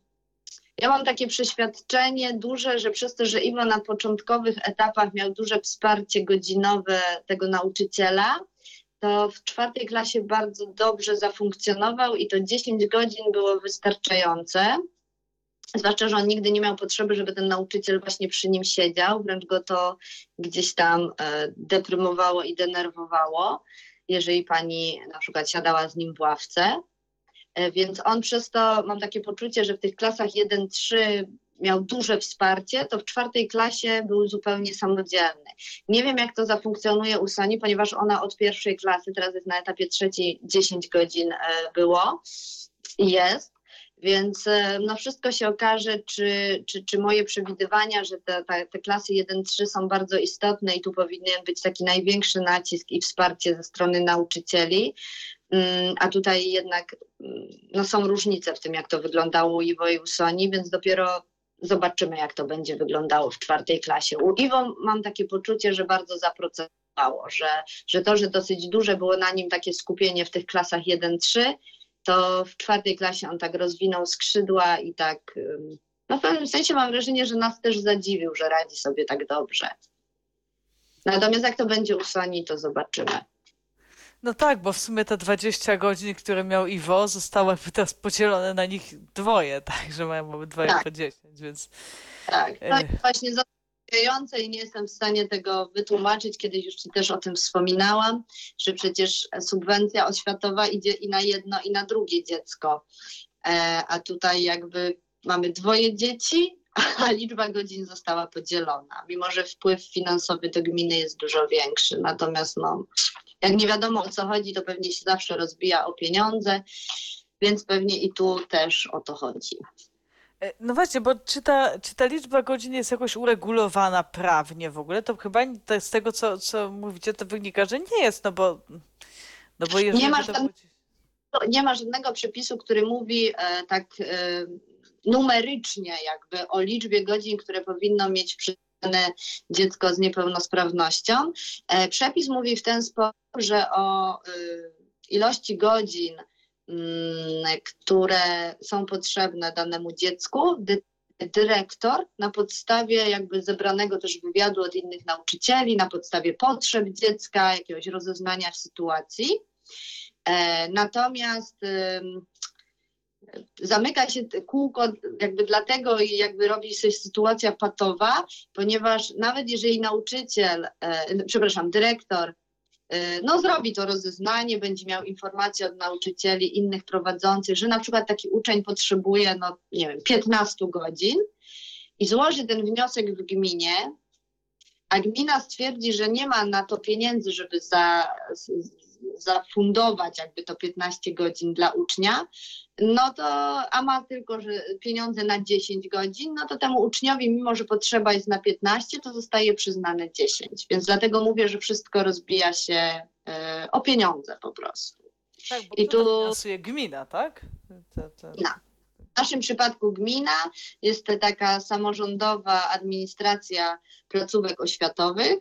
ja mam takie przeświadczenie duże, że przez to, że Iwo na początkowych etapach miał duże wsparcie godzinowe tego nauczyciela, to w czwartej klasie bardzo dobrze zafunkcjonował i to 10 godzin było wystarczające. Zwłaszcza, że on nigdy nie miał potrzeby, żeby ten nauczyciel właśnie przy nim siedział, wręcz go to gdzieś tam e, deprymowało i denerwowało, jeżeli pani na przykład siadała z nim w ławce. E, więc on przez to, mam takie poczucie, że w tych klasach 1-3 miał duże wsparcie, to w czwartej klasie był zupełnie samodzielny. Nie wiem, jak to zafunkcjonuje u Soni, ponieważ ona od pierwszej klasy, teraz jest na etapie trzeciej, 10 godzin e, było i jest. Więc e, no wszystko się okaże, czy, czy, czy moje przewidywania, że te, te, te klasy 1-3 są bardzo istotne i tu powinien być taki największy nacisk i wsparcie ze strony nauczycieli, mm, a tutaj jednak mm, no, są różnice w tym, jak to wyglądało u Iwo i u Soni, więc dopiero zobaczymy, jak to będzie wyglądało w czwartej klasie. U Iwo mam takie poczucie, że bardzo zaprocesowało, że, że to, że dosyć duże było na nim takie skupienie w tych klasach 1-3, to w czwartej klasie on tak rozwinął skrzydła i tak, no w pewnym sensie mam wrażenie, że nas też zadziwił, że radzi sobie tak dobrze. Natomiast jak to będzie u Soni, to zobaczymy. No tak, bo w sumie te 20 godzin, które miał Iwo, zostały teraz podzielone na nich dwoje, tak, że mają obydwoje Tak. po 10, więc Tak, to Ech. jest właśnie zaskakujące i nie jestem w stanie tego wytłumaczyć. Kiedyś już Ci też o tym wspominałam, że przecież subwencja oświatowa idzie i na jedno, i na drugie dziecko. E, a tutaj jakby mamy dwoje dzieci, a liczba godzin została podzielona, mimo że wpływ finansowy do gminy jest dużo większy. Natomiast no, jak nie wiadomo o co chodzi, to pewnie się zawsze rozbija o pieniądze, więc pewnie i tu też o to chodzi. E, No właśnie, bo czy ta, czy ta liczba godzin jest jakoś uregulowana prawnie w ogóle? To chyba nie- z tego, co, co mówicie, to wynika, że nie jest, no bo, no bo jeżeli ma to żadnego- było- nie ma żadnego przepisu, który mówi e, tak e, numerycznie jakby o liczbie godzin, które powinno mieć przyznane dziecko z niepełnosprawnością. E, przepis mówi w ten sposób, że o e, ilości godzin, mm, które są potrzebne danemu dziecku, dy- dyrektor na podstawie jakby zebranego też wywiadu od innych nauczycieli, na podstawie potrzeb dziecka, jakiegoś rozeznania w sytuacji, E, Natomiast zamyka się kółko jakby dlatego i jakby robi się sytuacja patowa, ponieważ nawet jeżeli nauczyciel, e, przepraszam, dyrektor e, no zrobi to rozeznanie, będzie miał informacje od nauczycieli innych prowadzących, że na przykład taki uczeń potrzebuje, no nie wiem, 15 godzin i złoży ten wniosek w gminie, a gmina stwierdzi, że nie ma na to pieniędzy, żeby za, zafundować jakby to 15 godzin dla ucznia, no to, a ma tylko że pieniądze na 10 godzin, no to temu uczniowi, mimo że potrzeba jest na 15, to zostaje przyznane 10. Więc dlatego mówię, że wszystko rozbija się e, o pieniądze po prostu. Tak, bo I tu- finansuje gmina, tak? W naszym przypadku gmina jest taka samorządowa administracja placówek oświatowych,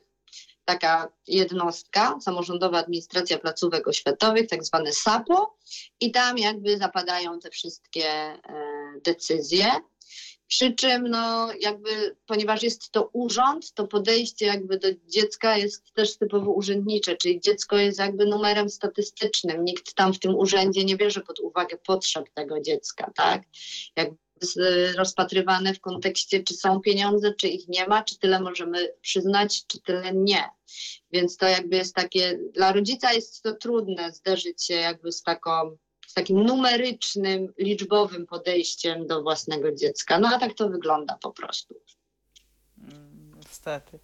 taka jednostka, samorządowa administracja placówek oświatowych, tak zwane SAPO i tam jakby zapadają te wszystkie e, decyzje. Przy czym, no, jakby, ponieważ jest to urząd, to podejście jakby do dziecka jest też typowo urzędnicze, czyli dziecko jest jakby numerem statystycznym. Nikt tam w tym urzędzie nie bierze pod uwagę potrzeb tego dziecka, tak? Jakby rozpatrywane w kontekście, czy są pieniądze, czy ich nie ma, czy tyle możemy przyznać, czy tyle nie. Więc to jakby jest takie, dla rodzica jest to trudne zderzyć się jakby z taką z takim numerycznym, liczbowym podejściem do własnego dziecka. No a tak to wygląda po prostu. Mm, Niestety.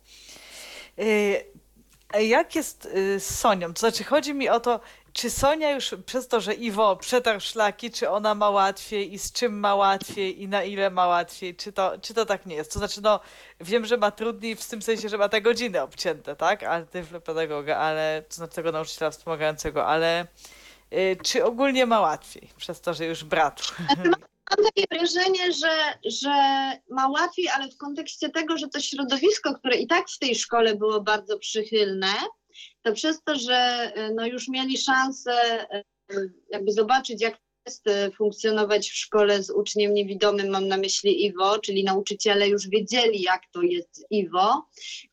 Y, Jak jest y, z Sonią? To znaczy, chodzi mi o to, czy Sonia już przez to, że Iwo przetarł szlaki, czy ona ma łatwiej i z czym ma łatwiej i na ile ma łatwiej, czy to, czy to tak nie jest? To znaczy, no wiem, że ma trudniej w tym sensie, że ma te godziny obcięte, tak? Ale pedagoga, ale, to znaczy tego nauczyciela wspomagającego, ale y, czy ogólnie ma łatwiej przez to, że już brat? Mam takie wrażenie, że, że ma łatwiej, ale w kontekście tego, że to środowisko, które i tak w tej szkole było bardzo przychylne, to przez to, że no już mieli szansę e, jakby zobaczyć, jak jest e, funkcjonować w szkole z uczniem niewidomym, mam na myśli Iwo, czyli nauczyciele już wiedzieli, jak to jest Iwo,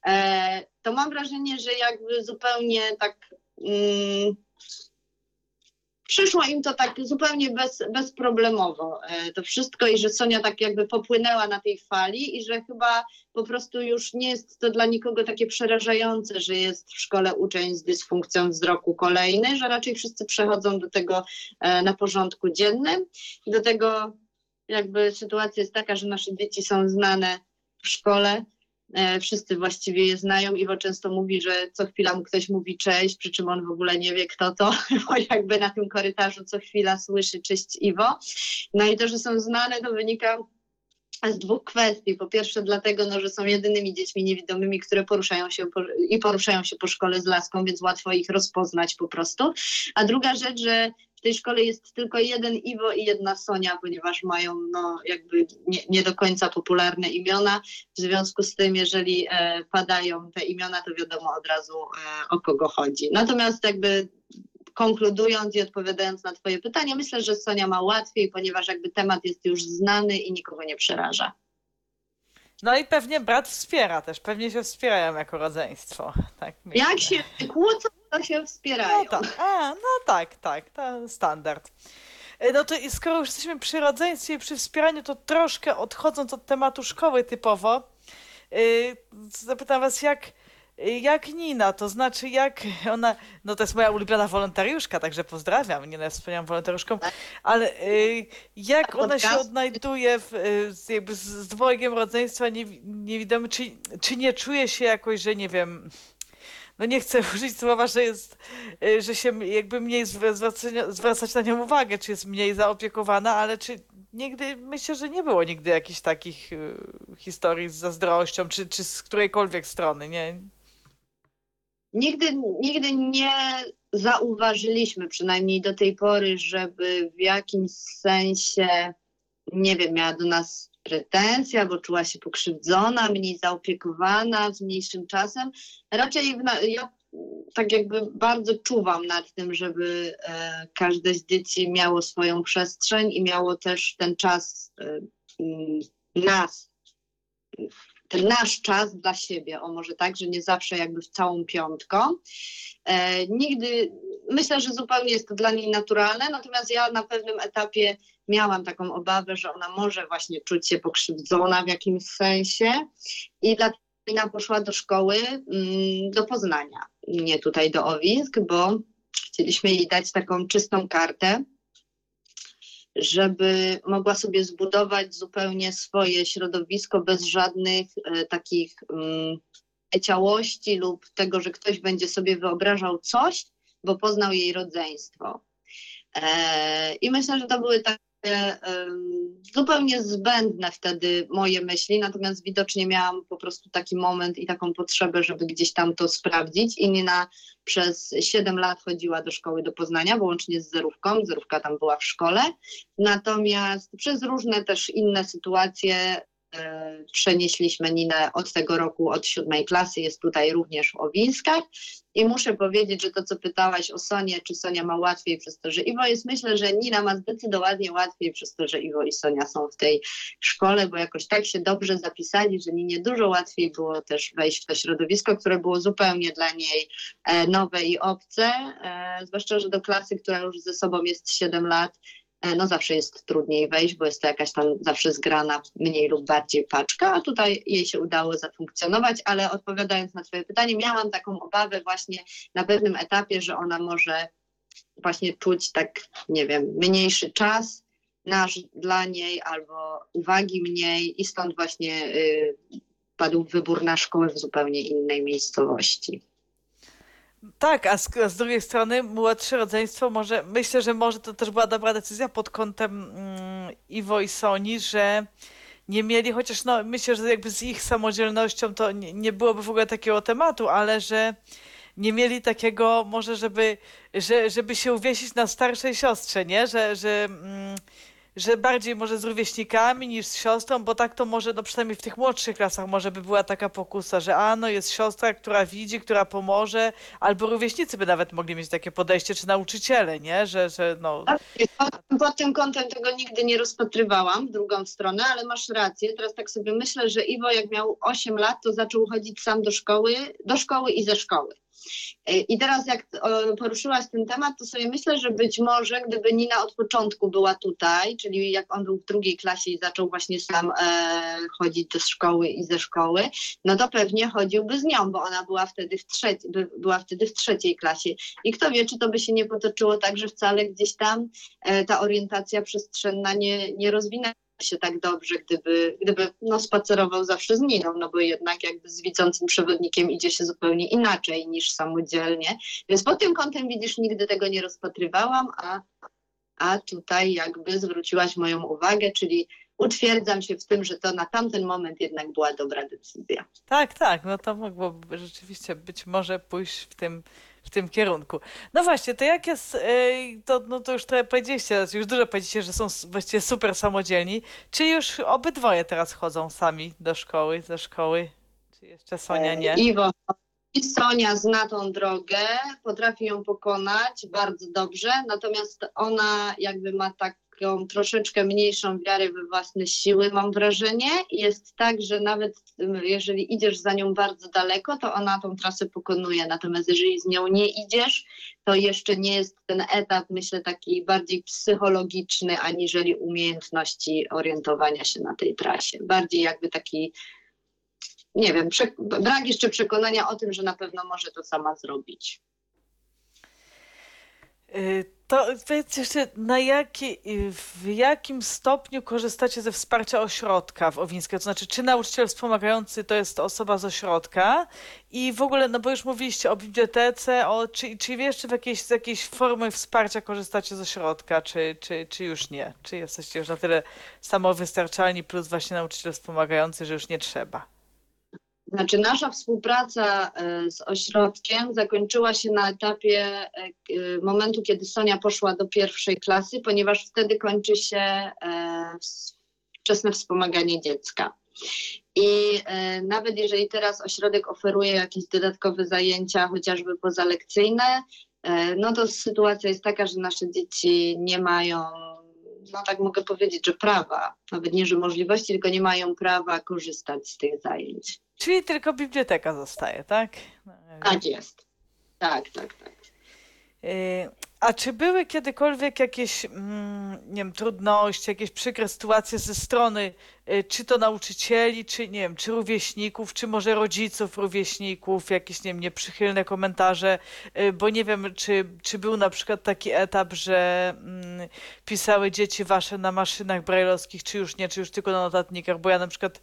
e, to mam wrażenie, że jakby zupełnie tak mm, przyszło im to tak zupełnie bez, bezproblemowo e, to wszystko i że Sonia tak jakby popłynęła na tej fali i że chyba po prostu już nie jest to dla nikogo takie przerażające, że jest w szkole uczeń z dysfunkcją wzroku kolejny, że raczej wszyscy przechodzą do tego e, na porządku dziennym. Do tego jakby sytuacja jest taka, że nasze dzieci są znane w szkole, wszyscy właściwie je znają. Iwo często mówi, że co chwila mu ktoś mówi cześć, przy czym on w ogóle nie wie kto to, bo jakby na tym korytarzu co chwila słyszy cześć Iwo. No i to, że są znane, to wynika z dwóch kwestii. Po pierwsze dlatego, no, że są jedynymi dziećmi niewidomymi, które poruszają się po, i poruszają się po szkole z laską, więc łatwo ich rozpoznać po prostu. A druga rzecz, że w tej szkole jest tylko jeden Iwo i jedna Sonia, ponieważ mają no, jakby nie, nie do końca popularne imiona. W związku z tym, jeżeli e, padają te imiona, to wiadomo od razu e, o kogo chodzi. Natomiast jakby konkludując i odpowiadając na Twoje pytanie, myślę, że Sonia ma łatwiej, ponieważ jakby temat jest już znany i nikogo nie przeraża. No i pewnie brat wspiera też, pewnie się wspierają jako rodzeństwo. Tak myślę. Jak się kłócą, to się wspierają. No tak, A, no tak, tak, to standard. E, No to i skoro już jesteśmy przy rodzeństwie i przy wspieraniu, to troszkę odchodząc od tematu szkoły typowo, yy, zapytam was, jak, jak Nina, to znaczy jak ona, no to jest moja ulubiona wolontariuszka, także pozdrawiam, Ninę jest wspaniałą wolontariuszką, ale yy, jak ona się odnajduje w, z- jakby z, dwojgiem rodzeństwa niewi- niewidomy, czy, czy nie czuje się jakoś, że nie wiem, no nie chcę użyć słowa, że jest, y, że się jakby mniej zwracania- zwracać na nią uwagę, czy jest mniej zaopiekowana, ale czy nigdy, myślę, że nie było nigdy jakichś takich y, historii z zazdrością, czy, czy z którejkolwiek strony, nie? Nigdy, nigdy nie zauważyliśmy, przynajmniej do tej pory, żeby w jakimś sensie, nie wiem, miała do nas pretensje albo czuła się pokrzywdzona, mniej zaopiekowana, z mniejszym czasem. Raczej ja tak jakby bardzo czuwam nad tym, żeby e, każde z dzieci miało swoją przestrzeń i miało też ten czas e, nas, ten nasz czas dla siebie, o może tak, że nie zawsze jakby w całą piątką. E, nigdy, myślę, że zupełnie jest to dla niej naturalne, natomiast ja na pewnym etapie miałam taką obawę, że ona może właśnie czuć się pokrzywdzona w jakimś sensie i dlatego Nina poszła do szkoły mm, do Poznania, nie tutaj do Owisk, bo chcieliśmy jej dać taką czystą kartę, żeby mogła sobie zbudować zupełnie swoje środowisko bez żadnych e, takich mm, ciałości lub tego, że ktoś będzie sobie wyobrażał coś, bo poznał jej rodzeństwo. E, I myślę, że to były takie zupełnie zbędne wtedy moje myśli, natomiast widocznie miałam po prostu taki moment i taką potrzebę, żeby gdzieś tam to sprawdzić. I Nina przez 7 lat chodziła do szkoły do Poznania, łącznie z zerówką. Zerówka tam była w szkole. Natomiast przez różne też inne sytuacje e, przenieśliśmy Ninę od tego roku, od siódmej klasy, jest tutaj również w Owińskach. I muszę powiedzieć, że to, co pytałaś o Sonię, czy Sonia ma łatwiej przez to, że Iwo jest, myślę, że Nina ma zdecydowanie łatwiej przez to, że Iwo i Sonia są w tej szkole, bo jakoś tak się dobrze zapisali, że Ninie dużo łatwiej było też wejść w to środowisko, które było zupełnie dla niej e, nowe i obce, e, zwłaszcza, że do klasy, która już ze sobą jest 7 lat, no zawsze jest trudniej wejść, bo jest to jakaś tam zawsze zgrana mniej lub bardziej paczka, a tutaj jej się udało zafunkcjonować, ale odpowiadając na twoje pytanie, miałam taką obawę właśnie na pewnym etapie, że ona może właśnie czuć tak, nie wiem, mniejszy czas nasz dla niej albo uwagi mniej i stąd właśnie y, padł wybór na szkołę w zupełnie innej miejscowości. Tak, a z, a z drugiej strony młodsze rodzeństwo może, myślę, że może to też była dobra decyzja pod kątem mm, Iwo i Soni, że nie mieli, chociaż no myślę, że jakby z ich samodzielnością to nie, nie byłoby w ogóle takiego tematu, ale że nie mieli takiego może, żeby, że, żeby się uwiesić na starszej siostrze, nie? Że, że, mm, że bardziej może z rówieśnikami niż z siostrą, bo tak to może, no przynajmniej w tych młodszych klasach może by była taka pokusa, że a no jest siostra, która widzi, która pomoże, albo rówieśnicy by nawet mogli mieć takie podejście, czy nauczyciele, nie? Że, że no... Pod, pod tym kątem tego nigdy nie rozpatrywałam w drugą stronę, ale masz rację. Teraz tak sobie myślę, że Iwo jak miał 8 lat, to zaczął chodzić sam do szkoły, do szkoły i ze szkoły. E, I teraz jak poruszyłaś ten temat, to sobie myślę, że być może gdyby Nina od początku była tutaj, czyli jak on był w drugiej klasie i zaczął właśnie sam e, chodzić do szkoły i ze szkoły, no to pewnie chodziłby z nią, bo ona była wtedy w, trzeci, by, była wtedy w trzeciej klasie. I kto wie, czy to by się nie potoczyło tak, że wcale gdzieś tam e, ta orientacja przestrzenna nie, nie rozwinęła się tak dobrze, gdyby, gdyby no, spacerował zawsze z Niną, no bo jednak jakby z widzącym przewodnikiem idzie się zupełnie inaczej niż samodzielnie. Więc pod tym kątem widzisz, nigdy tego nie rozpatrywałam, a, a tutaj jakby zwróciłaś moją uwagę, czyli utwierdzam się w tym, że to na tamten moment jednak była dobra decyzja. Tak, tak, no to mogłoby rzeczywiście być może pójść w tym w tym kierunku. No właśnie, to jak jest, to, no to już trochę powiedzieliście, już dużo powiedzieliście, że są właściwie super samodzielni. Czy już obydwoje teraz chodzą sami do szkoły, ze szkoły? Czy jeszcze Sonia nie? Iwo, i Sonia zna tą drogę, potrafi ją pokonać bardzo dobrze, natomiast ona jakby ma tak taką troszeczkę mniejszą wiarę we własne siły, mam wrażenie. Jest tak, że nawet jeżeli idziesz za nią bardzo daleko, to ona tą trasę pokonuje. Natomiast jeżeli z nią nie idziesz, to jeszcze nie jest ten etap, myślę, taki bardziej psychologiczny, aniżeli umiejętności orientowania się na tej trasie. Bardziej jakby taki nie wiem, brak jeszcze przekonania o tym, że na pewno może to sama zrobić. Y, to powiedz jeszcze, na jaki, y, w jakim stopniu korzystacie ze wsparcia ośrodka w Owińskiej? To znaczy, czy nauczyciel wspomagający to jest osoba z ośrodka? I w ogóle, no bo już mówiliście o bibliotece, o, czy, czy jeszcze w jakiejś, z jakiejś formy wsparcia korzystacie z ośrodka, czy, czy, czy już nie? Czy jesteście już na tyle samowystarczalni, plus właśnie nauczyciel wspomagający, że już nie trzeba? Znaczy, nasza współpraca e, z ośrodkiem zakończyła się na etapie e, momentu, kiedy Sonia poszła do pierwszej klasy, ponieważ wtedy kończy się e, wczesne wspomaganie dziecka. I nawet jeżeli teraz ośrodek oferuje jakieś dodatkowe zajęcia, chociażby pozalekcyjne, no to sytuacja jest taka, że nasze dzieci nie mają no tak mogę powiedzieć, że prawa, nawet nie, że możliwości, tylko nie mają prawa korzystać z tych zajęć. Czyli tylko biblioteka zostaje, tak? No, tak jest. Tak, tak, tak. Y, a czy były kiedykolwiek jakieś, mm, nie wiem, trudności, jakieś przykre sytuacje ze strony y, czy to nauczycieli, czy nie wiem, czy rówieśników, czy może rodziców rówieśników, jakieś, nie wiem, nieprzychylne komentarze, y, bo nie wiem, czy, czy był na przykład taki etap, że mm, pisały dzieci wasze na maszynach brajlowskich, czy już nie, czy już tylko na notatnikach, bo ja na przykład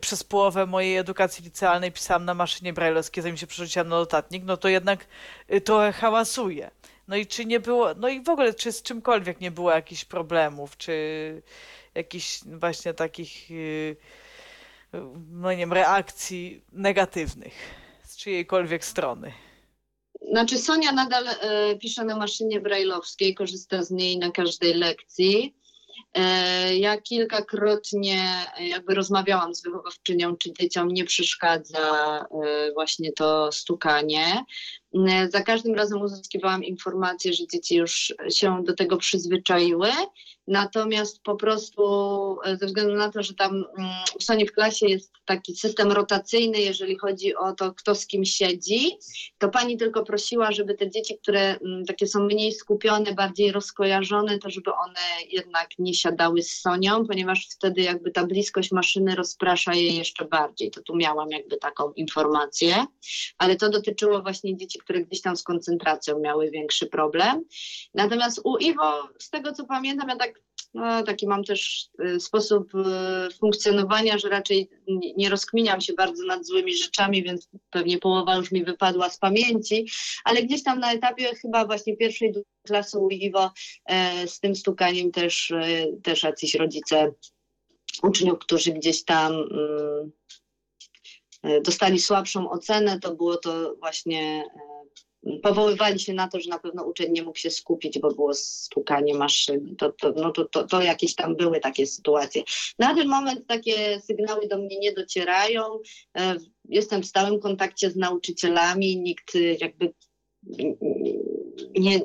przez połowę mojej edukacji licealnej pisałam na maszynie brajlowskiej, zanim się przerzuciłam na notatnik, no to jednak trochę hałasuje. No i czy nie było, no i w ogóle czy z czymkolwiek nie było jakichś problemów, czy jakichś właśnie takich, y, no nie wiem, reakcji negatywnych z czyjejkolwiek strony? Znaczy Sonia nadal e, pisze na maszynie brajlowskiej, korzysta z niej na każdej lekcji. E, ja kilkakrotnie jakby rozmawiałam z wychowawczynią, czy dzieciom nie przeszkadza e, właśnie to stukanie. E, za każdym razem uzyskiwałam informację, że dzieci już się do tego przyzwyczaiły, natomiast po prostu e, ze względu na to, że tam mm, w Sony w klasie jest taki system rotacyjny, jeżeli chodzi o to, kto z kim siedzi, to pani tylko prosiła, żeby te dzieci, które mm, takie są mniej skupione, bardziej rozkojarzone, to żeby one jednak nie siadały z Sonią, ponieważ wtedy jakby ta bliskość maszyny rozprasza je jeszcze bardziej. To tu miałam jakby taką informację, ale to dotyczyło właśnie dzieci, które gdzieś tam z koncentracją miały większy problem. Natomiast u Iwo, z tego co pamiętam, ja tak no, taki mam też y, sposób y, funkcjonowania, że raczej nie, rozkminiam się bardzo nad złymi rzeczami, więc pewnie połowa już mi wypadła z pamięci, ale gdzieś tam na etapie chyba właśnie pierwszej klasy UIWO e, z tym stukaniem też, e, też jacyś rodzice uczniów, którzy gdzieś tam mm, dostali słabszą ocenę, to było to właśnie e, powoływali się na to, że na pewno uczeń nie mógł się skupić, bo było stukanie maszyny. To, to, no to, to, to jakieś tam były takie sytuacje. Na ten moment takie sygnały do mnie nie docierają. E, jestem w stałym kontakcie z nauczycielami, nikt jakby nie,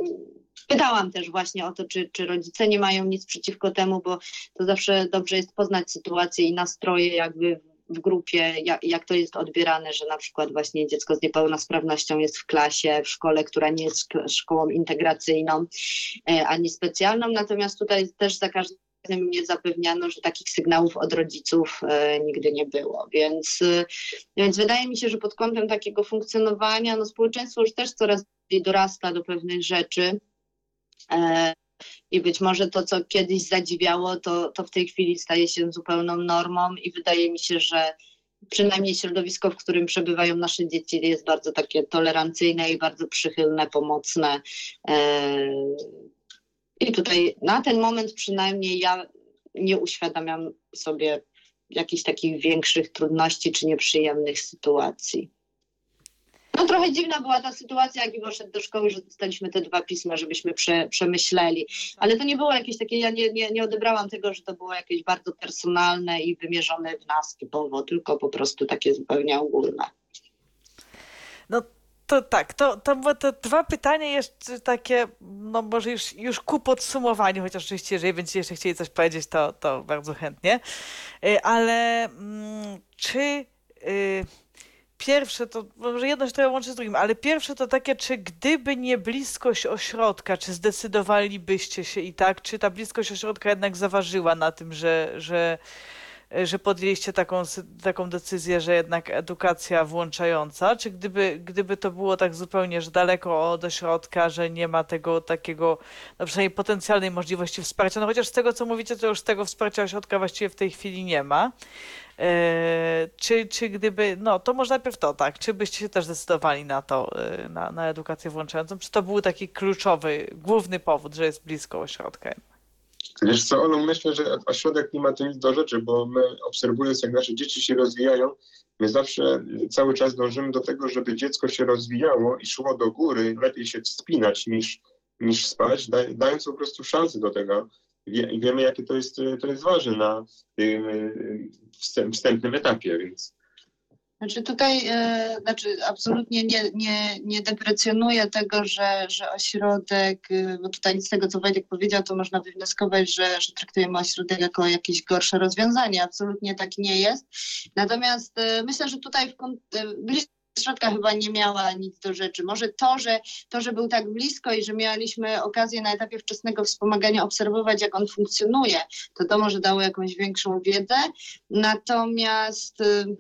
Pytałam też właśnie o to, czy, czy rodzice nie mają nic przeciwko temu, bo to zawsze dobrze jest poznać sytuację i nastroje jakby w grupie, jak, jak to jest odbierane, że na przykład właśnie dziecko z niepełnosprawnością jest w klasie, w szkole, która nie jest szkołą integracyjną e, ani specjalną. Natomiast tutaj też za każdym mnie zapewniano, że takich sygnałów od rodziców e, nigdy nie było. Więc, e, więc wydaje mi się, że pod kątem takiego funkcjonowania, no społeczeństwo już też coraz bardziej dorasta do pewnych rzeczy. E, I być może to, co kiedyś zadziwiało, to, to w tej chwili staje się zupełną normą i wydaje mi się, że przynajmniej środowisko, w którym przebywają nasze dzieci, jest bardzo takie tolerancyjne i bardzo przychylne, pomocne. E, I tutaj na ten moment przynajmniej ja nie uświadamiam sobie jakichś takich większych trudności czy nieprzyjemnych sytuacji. No trochę dziwna była ta sytuacja, jak Iwo szedł do szkoły, że dostaliśmy te dwa pisma, żebyśmy prze, przemyśleli. Ale to nie było jakieś takie, ja nie, nie, nie odebrałam tego, że to było jakieś bardzo personalne i wymierzone w nas typowo, tylko po prostu takie zupełnie ogólne. No to tak, to, to, to dwa pytania jeszcze takie, no może już, już ku podsumowaniu, chociaż oczywiście, jeżeli będziecie jeszcze chcieli coś powiedzieć, to, to bardzo chętnie. Y, ale mm, czy... Y, Pierwsze to, może jedno się trochę łączy z drugim, ale pierwsze to takie, czy gdyby nie bliskość ośrodka, czy zdecydowalibyście się i tak, czy ta bliskość ośrodka jednak zaważyła na tym, że, że, że podjęliście taką, taką decyzję, że jednak edukacja włączająca, czy gdyby, gdyby to było tak zupełnie, że daleko od ośrodka, że nie ma tego takiego, no przynajmniej potencjalnej możliwości wsparcia, no chociaż z tego, co mówicie, to już tego wsparcia ośrodka właściwie w tej chwili nie ma. E, czy, czy gdyby, no to może najpierw to, tak, czy byście się też zdecydowali na to, e, na, na edukację włączającą, czy to był taki kluczowy, główny powód, że jest blisko ośrodka? Wiesz co, Olu, myślę, że ośrodek nie ma tu nic do rzeczy, bo my obserwując, jak nasze dzieci się rozwijają, my zawsze cały czas dążymy do tego, żeby dziecko się rozwijało i szło do góry, lepiej się wspinać niż, niż spać, dając po prostu szansę do tego wie, wiemy, jakie to jest, to jest ważne na tym wstępnym etapie, więc. Znaczy tutaj e, znaczy absolutnie nie, nie, nie deprecjonuję tego, że, że ośrodek, e, bo tutaj z tego co Wojtek powiedział, to można wywnioskować, że, że traktujemy ośrodek jako jakieś gorsze rozwiązanie. Absolutnie tak nie jest. Natomiast e, myślę, że tutaj w, e, środka chyba nie miała nic do rzeczy. Może to, że, to, że był tak blisko i że mieliśmy okazję na etapie wczesnego wspomagania obserwować, jak on funkcjonuje, to to może dało jakąś większą wiedzę. Natomiast y,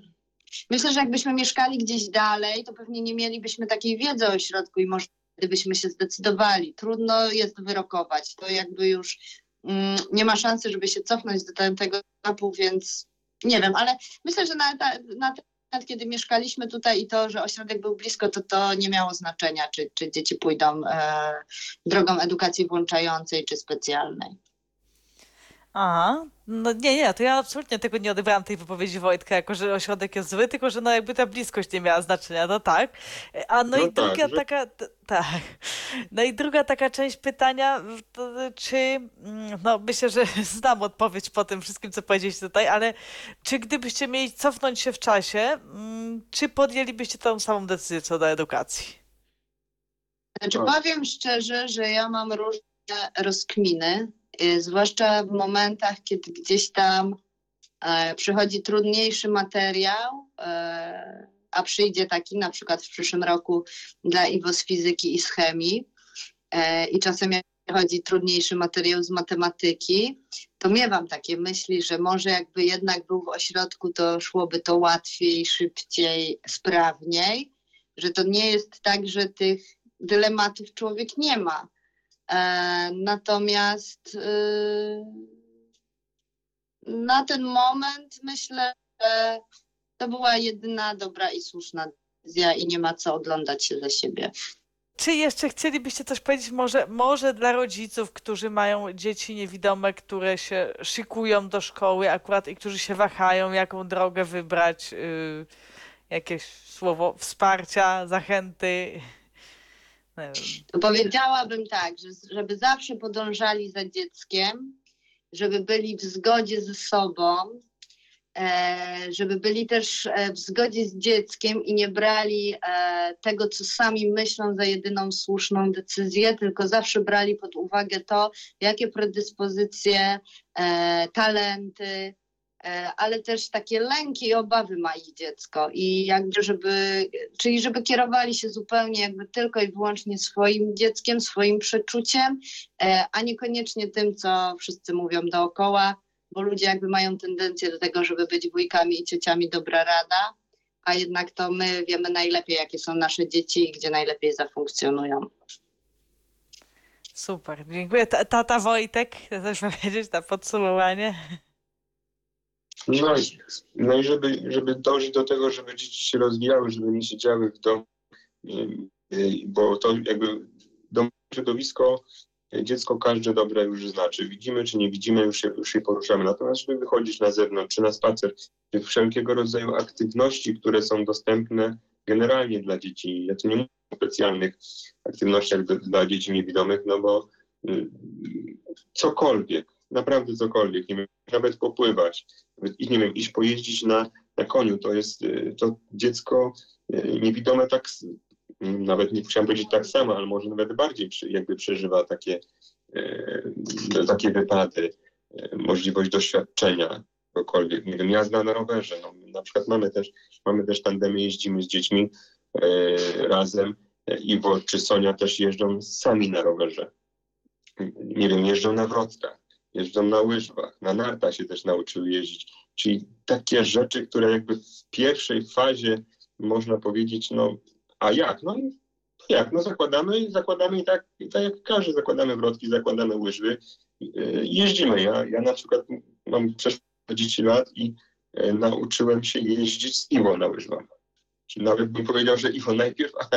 myślę, że jakbyśmy mieszkali gdzieś dalej, to pewnie nie mielibyśmy takiej wiedzy o środku i może gdybyśmy się zdecydowali. Trudno jest wyrokować. To jakby już mm, nie ma szansy, żeby się cofnąć do tego etapu, więc nie wiem, ale myślę, że na, na kiedy mieszkaliśmy tutaj i to, że ośrodek był blisko, to to nie miało znaczenia, czy, czy dzieci pójdą e, drogą edukacji włączającej czy specjalnej. Aha, no nie, nie, to ja absolutnie tego nie odebrałam tej wypowiedzi Wojtka, jako że ośrodek jest zły, tylko że no jakby ta bliskość nie miała znaczenia, no tak. A no, no i tak, druga że... taka, tak, no i druga taka część pytania, to, czy, mm, no myślę, że znam odpowiedź po tym wszystkim, co powiedzieliście tutaj, ale czy gdybyście mieli cofnąć się w czasie, mm, czy podjęlibyście tą samą decyzję co do edukacji? Znaczy powiem szczerze, że ja mam różne rozkminy, zwłaszcza w momentach, kiedy gdzieś tam e, przychodzi trudniejszy materiał, e, a przyjdzie taki na przykład w przyszłym roku dla Iwo z fizyki i z chemii e, i czasem jak przychodzi trudniejszy materiał z matematyki, to miewam takie myśli, że może jakby jednak był w ośrodku, to szłoby to łatwiej, szybciej, sprawniej, że to nie jest tak, że tych dylematów człowiek nie ma, natomiast y, na ten moment myślę, że to była jedyna dobra i słuszna decyzja i nie ma co oglądać się za siebie. Czy jeszcze chcielibyście coś powiedzieć może, może dla rodziców, którzy mają dzieci niewidome, które się szykują do szkoły akurat i którzy się wahają, jaką drogę wybrać? Yy, jakieś słowo wsparcia, zachęty? Wiem. To powiedziałabym tak, że żeby zawsze podążali za dzieckiem, żeby byli w zgodzie ze sobą, e, żeby byli też e, w zgodzie z dzieckiem i nie brali e, tego, co sami myślą za jedyną słuszną decyzję, tylko zawsze brali pod uwagę to, jakie predyspozycje, talenty, ale też takie lęki i obawy ma ich dziecko i jakby żeby, czyli żeby kierowali się zupełnie jakby tylko i wyłącznie swoim dzieckiem, swoim przeczuciem, e, a niekoniecznie tym, co wszyscy mówią dookoła, bo ludzie jakby mają tendencję do tego, żeby być wujkami i ciociami dobra rada, a jednak to my wiemy najlepiej, jakie są nasze dzieci i gdzie najlepiej zafunkcjonują. Super, dziękuję. Ta- Tata Wojtek, coś powiedzieć na podsumowanie? No i, no i żeby, żeby dążyć do tego, żeby dzieci się rozwijały, żeby nie siedziały w domu, y, y, bo to jakby dom, środowisko, y, dziecko każde dobre już znaczy. Widzimy czy nie widzimy, już się, już się poruszamy. Natomiast żeby wychodzić na zewnątrz, czy na spacer, czy wszelkiego rodzaju aktywności, które są dostępne generalnie dla dzieci. Ja tu nie mówię o specjalnych aktywnościach dla dzieci niewidomych, no bo cokolwiek, naprawdę cokolwiek, nie wiem, nawet popływać, nawet, nie wiem, iść pojeździć na, na koniu, to jest y, to dziecko y, niewidome tak, nawet nie chciałem powiedzieć tak samo, ale może nawet bardziej jakby przeżywa takie, e, takie wypady, możliwość doświadczenia czegokolwiek, nie wiem, jazda na rowerze, no, na przykład mamy też, mamy też tandemy, jeździmy z dziećmi razem i Wol czy Sonia też jeżdżą sami na rowerze. Nie wiem, jeżdżą na wrotkach, jeżdżą na łyżwach, na nartach się też nauczyły jeździć. Czyli takie rzeczy, które jakby w pierwszej fazie można powiedzieć, no a jak? No i jak? No zakładamy, zakładamy i tak, i tak jak każdy, zakładamy wrotki, zakładamy łyżwy, yy, jeździmy. Ja, ja na przykład mam przeszło 40 lat i e, nauczyłem się jeździć z Iwo na łyżwach. Czyli nawet bym powiedział, że Iwo najpierw, a,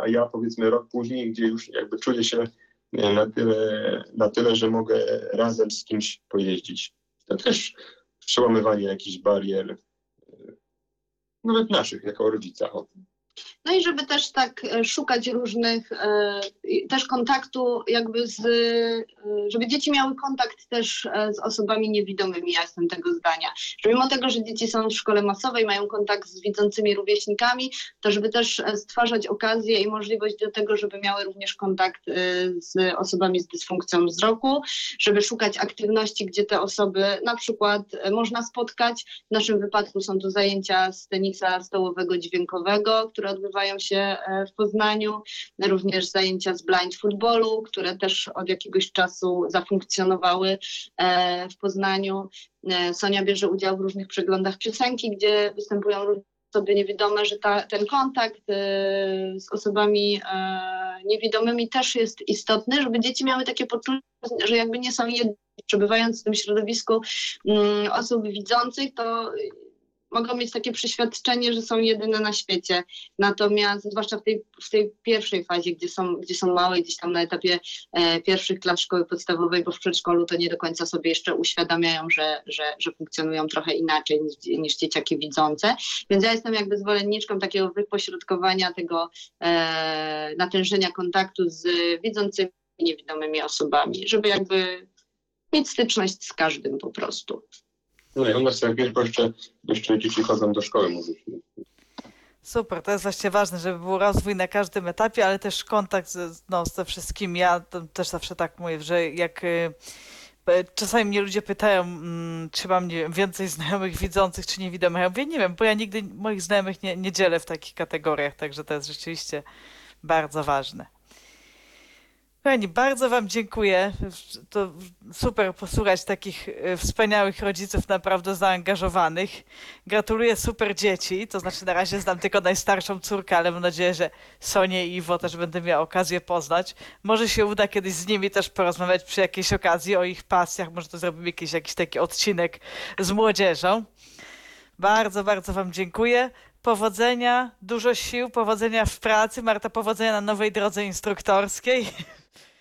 a, ja powiedzmy rok później, gdzie już jakby czuję się na tyle, na tyle, że mogę razem z kimś pojeździć. To też przełamywanie jakichś barier, e, nawet naszych, jako rodzica. No i żeby też tak e, szukać różnych, e, też kontaktu jakby z, e, żeby dzieci miały kontakt też z osobami niewidomymi, ja jestem tego zdania. Że mimo tego, że dzieci są w szkole masowej, mają kontakt z widzącymi rówieśnikami, to żeby też stwarzać okazję i możliwość do tego, żeby miały również kontakt z osobami z dysfunkcją wzroku, żeby szukać aktywności, gdzie te osoby na przykład można spotkać. W naszym wypadku są to zajęcia z tenisa stołowego dźwiękowego, które odbywają się e, w Poznaniu, również zajęcia z blind footballu, które też od jakiegoś czasu zafunkcjonowały e, w Poznaniu. E, Sonia bierze udział w różnych przeglądach piosenki, gdzie występują osoby niewidome, że ta, ten kontakt z osobami niewidomymi też jest istotny, żeby dzieci miały takie poczucie, że jakby nie są jedni. Przebywając w tym środowisku mm, osób widzących, to mogą mieć takie przeświadczenie, że są jedyne na świecie. Natomiast zwłaszcza w tej, w tej pierwszej fazie, gdzie są, gdzie są małe, gdzieś tam na etapie e, pierwszych klas szkoły podstawowej, bo w przedszkolu to nie do końca sobie jeszcze uświadamiają, że, że, że funkcjonują trochę inaczej niż, niż dzieciaki widzące. Więc ja jestem jakby zwolenniczką takiego wypośrodkowania tego e, natężenia kontaktu z widzącymi niewidomymi osobami, żeby jakby mieć styczność z każdym po prostu. No i u nas jak wiesz, bo jeszcze, jeszcze dzieci chodzą do szkoły muzycznej. Super, to jest właśnie ważne, żeby był rozwój na każdym etapie, ale też kontakt z, no, ze wszystkimi. Ja też zawsze tak mówię, że jak y, czasami mnie ludzie pytają, mm, czy mam wiem, więcej znajomych widzących czy niewidomych. Ja mówię, nie wiem, bo ja nigdy moich znajomych nie, nie dzielę w takich kategoriach, także to jest rzeczywiście bardzo ważne. Kochani, bardzo Wam dziękuję. To super posłuchać takich e, wspaniałych rodziców, naprawdę zaangażowanych. Gratuluję super dzieci. To znaczy, na razie znam tylko najstarszą córkę, ale mam nadzieję, że Sonię i Iwo też będę miała okazję poznać. Może się uda kiedyś z nimi też porozmawiać przy jakiejś okazji o ich pasjach. Może to zrobimy jakiś, jakiś taki odcinek z młodzieżą. Bardzo, bardzo Wam dziękuję. Powodzenia, dużo sił, powodzenia w pracy. Marta, powodzenia na nowej drodze instruktorskiej.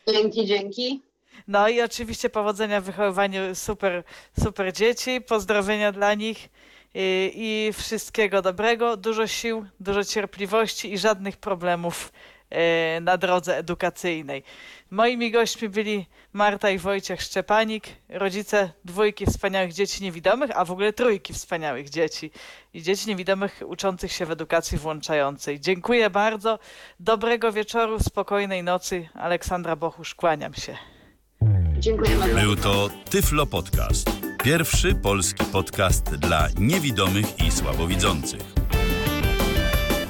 Dzięki, dzięki. No i oczywiście powodzenia w wychowywaniu super, super dzieci, pozdrowienia dla nich i, i wszystkiego dobrego, dużo sił, dużo cierpliwości i żadnych problemów na drodze edukacyjnej. Moimi gośćmi byli Marta i Wojciech Szczepanik, rodzice dwójki wspaniałych dzieci niewidomych, a w ogóle trójki wspaniałych dzieci i dzieci niewidomych uczących się w edukacji włączającej. Dziękuję bardzo. Dobrego wieczoru, spokojnej nocy. Aleksandra Bochusz, kłaniam się. Dziękujemy. Był to Tyflo Podcast. Pierwszy polski podcast dla niewidomych i słabowidzących.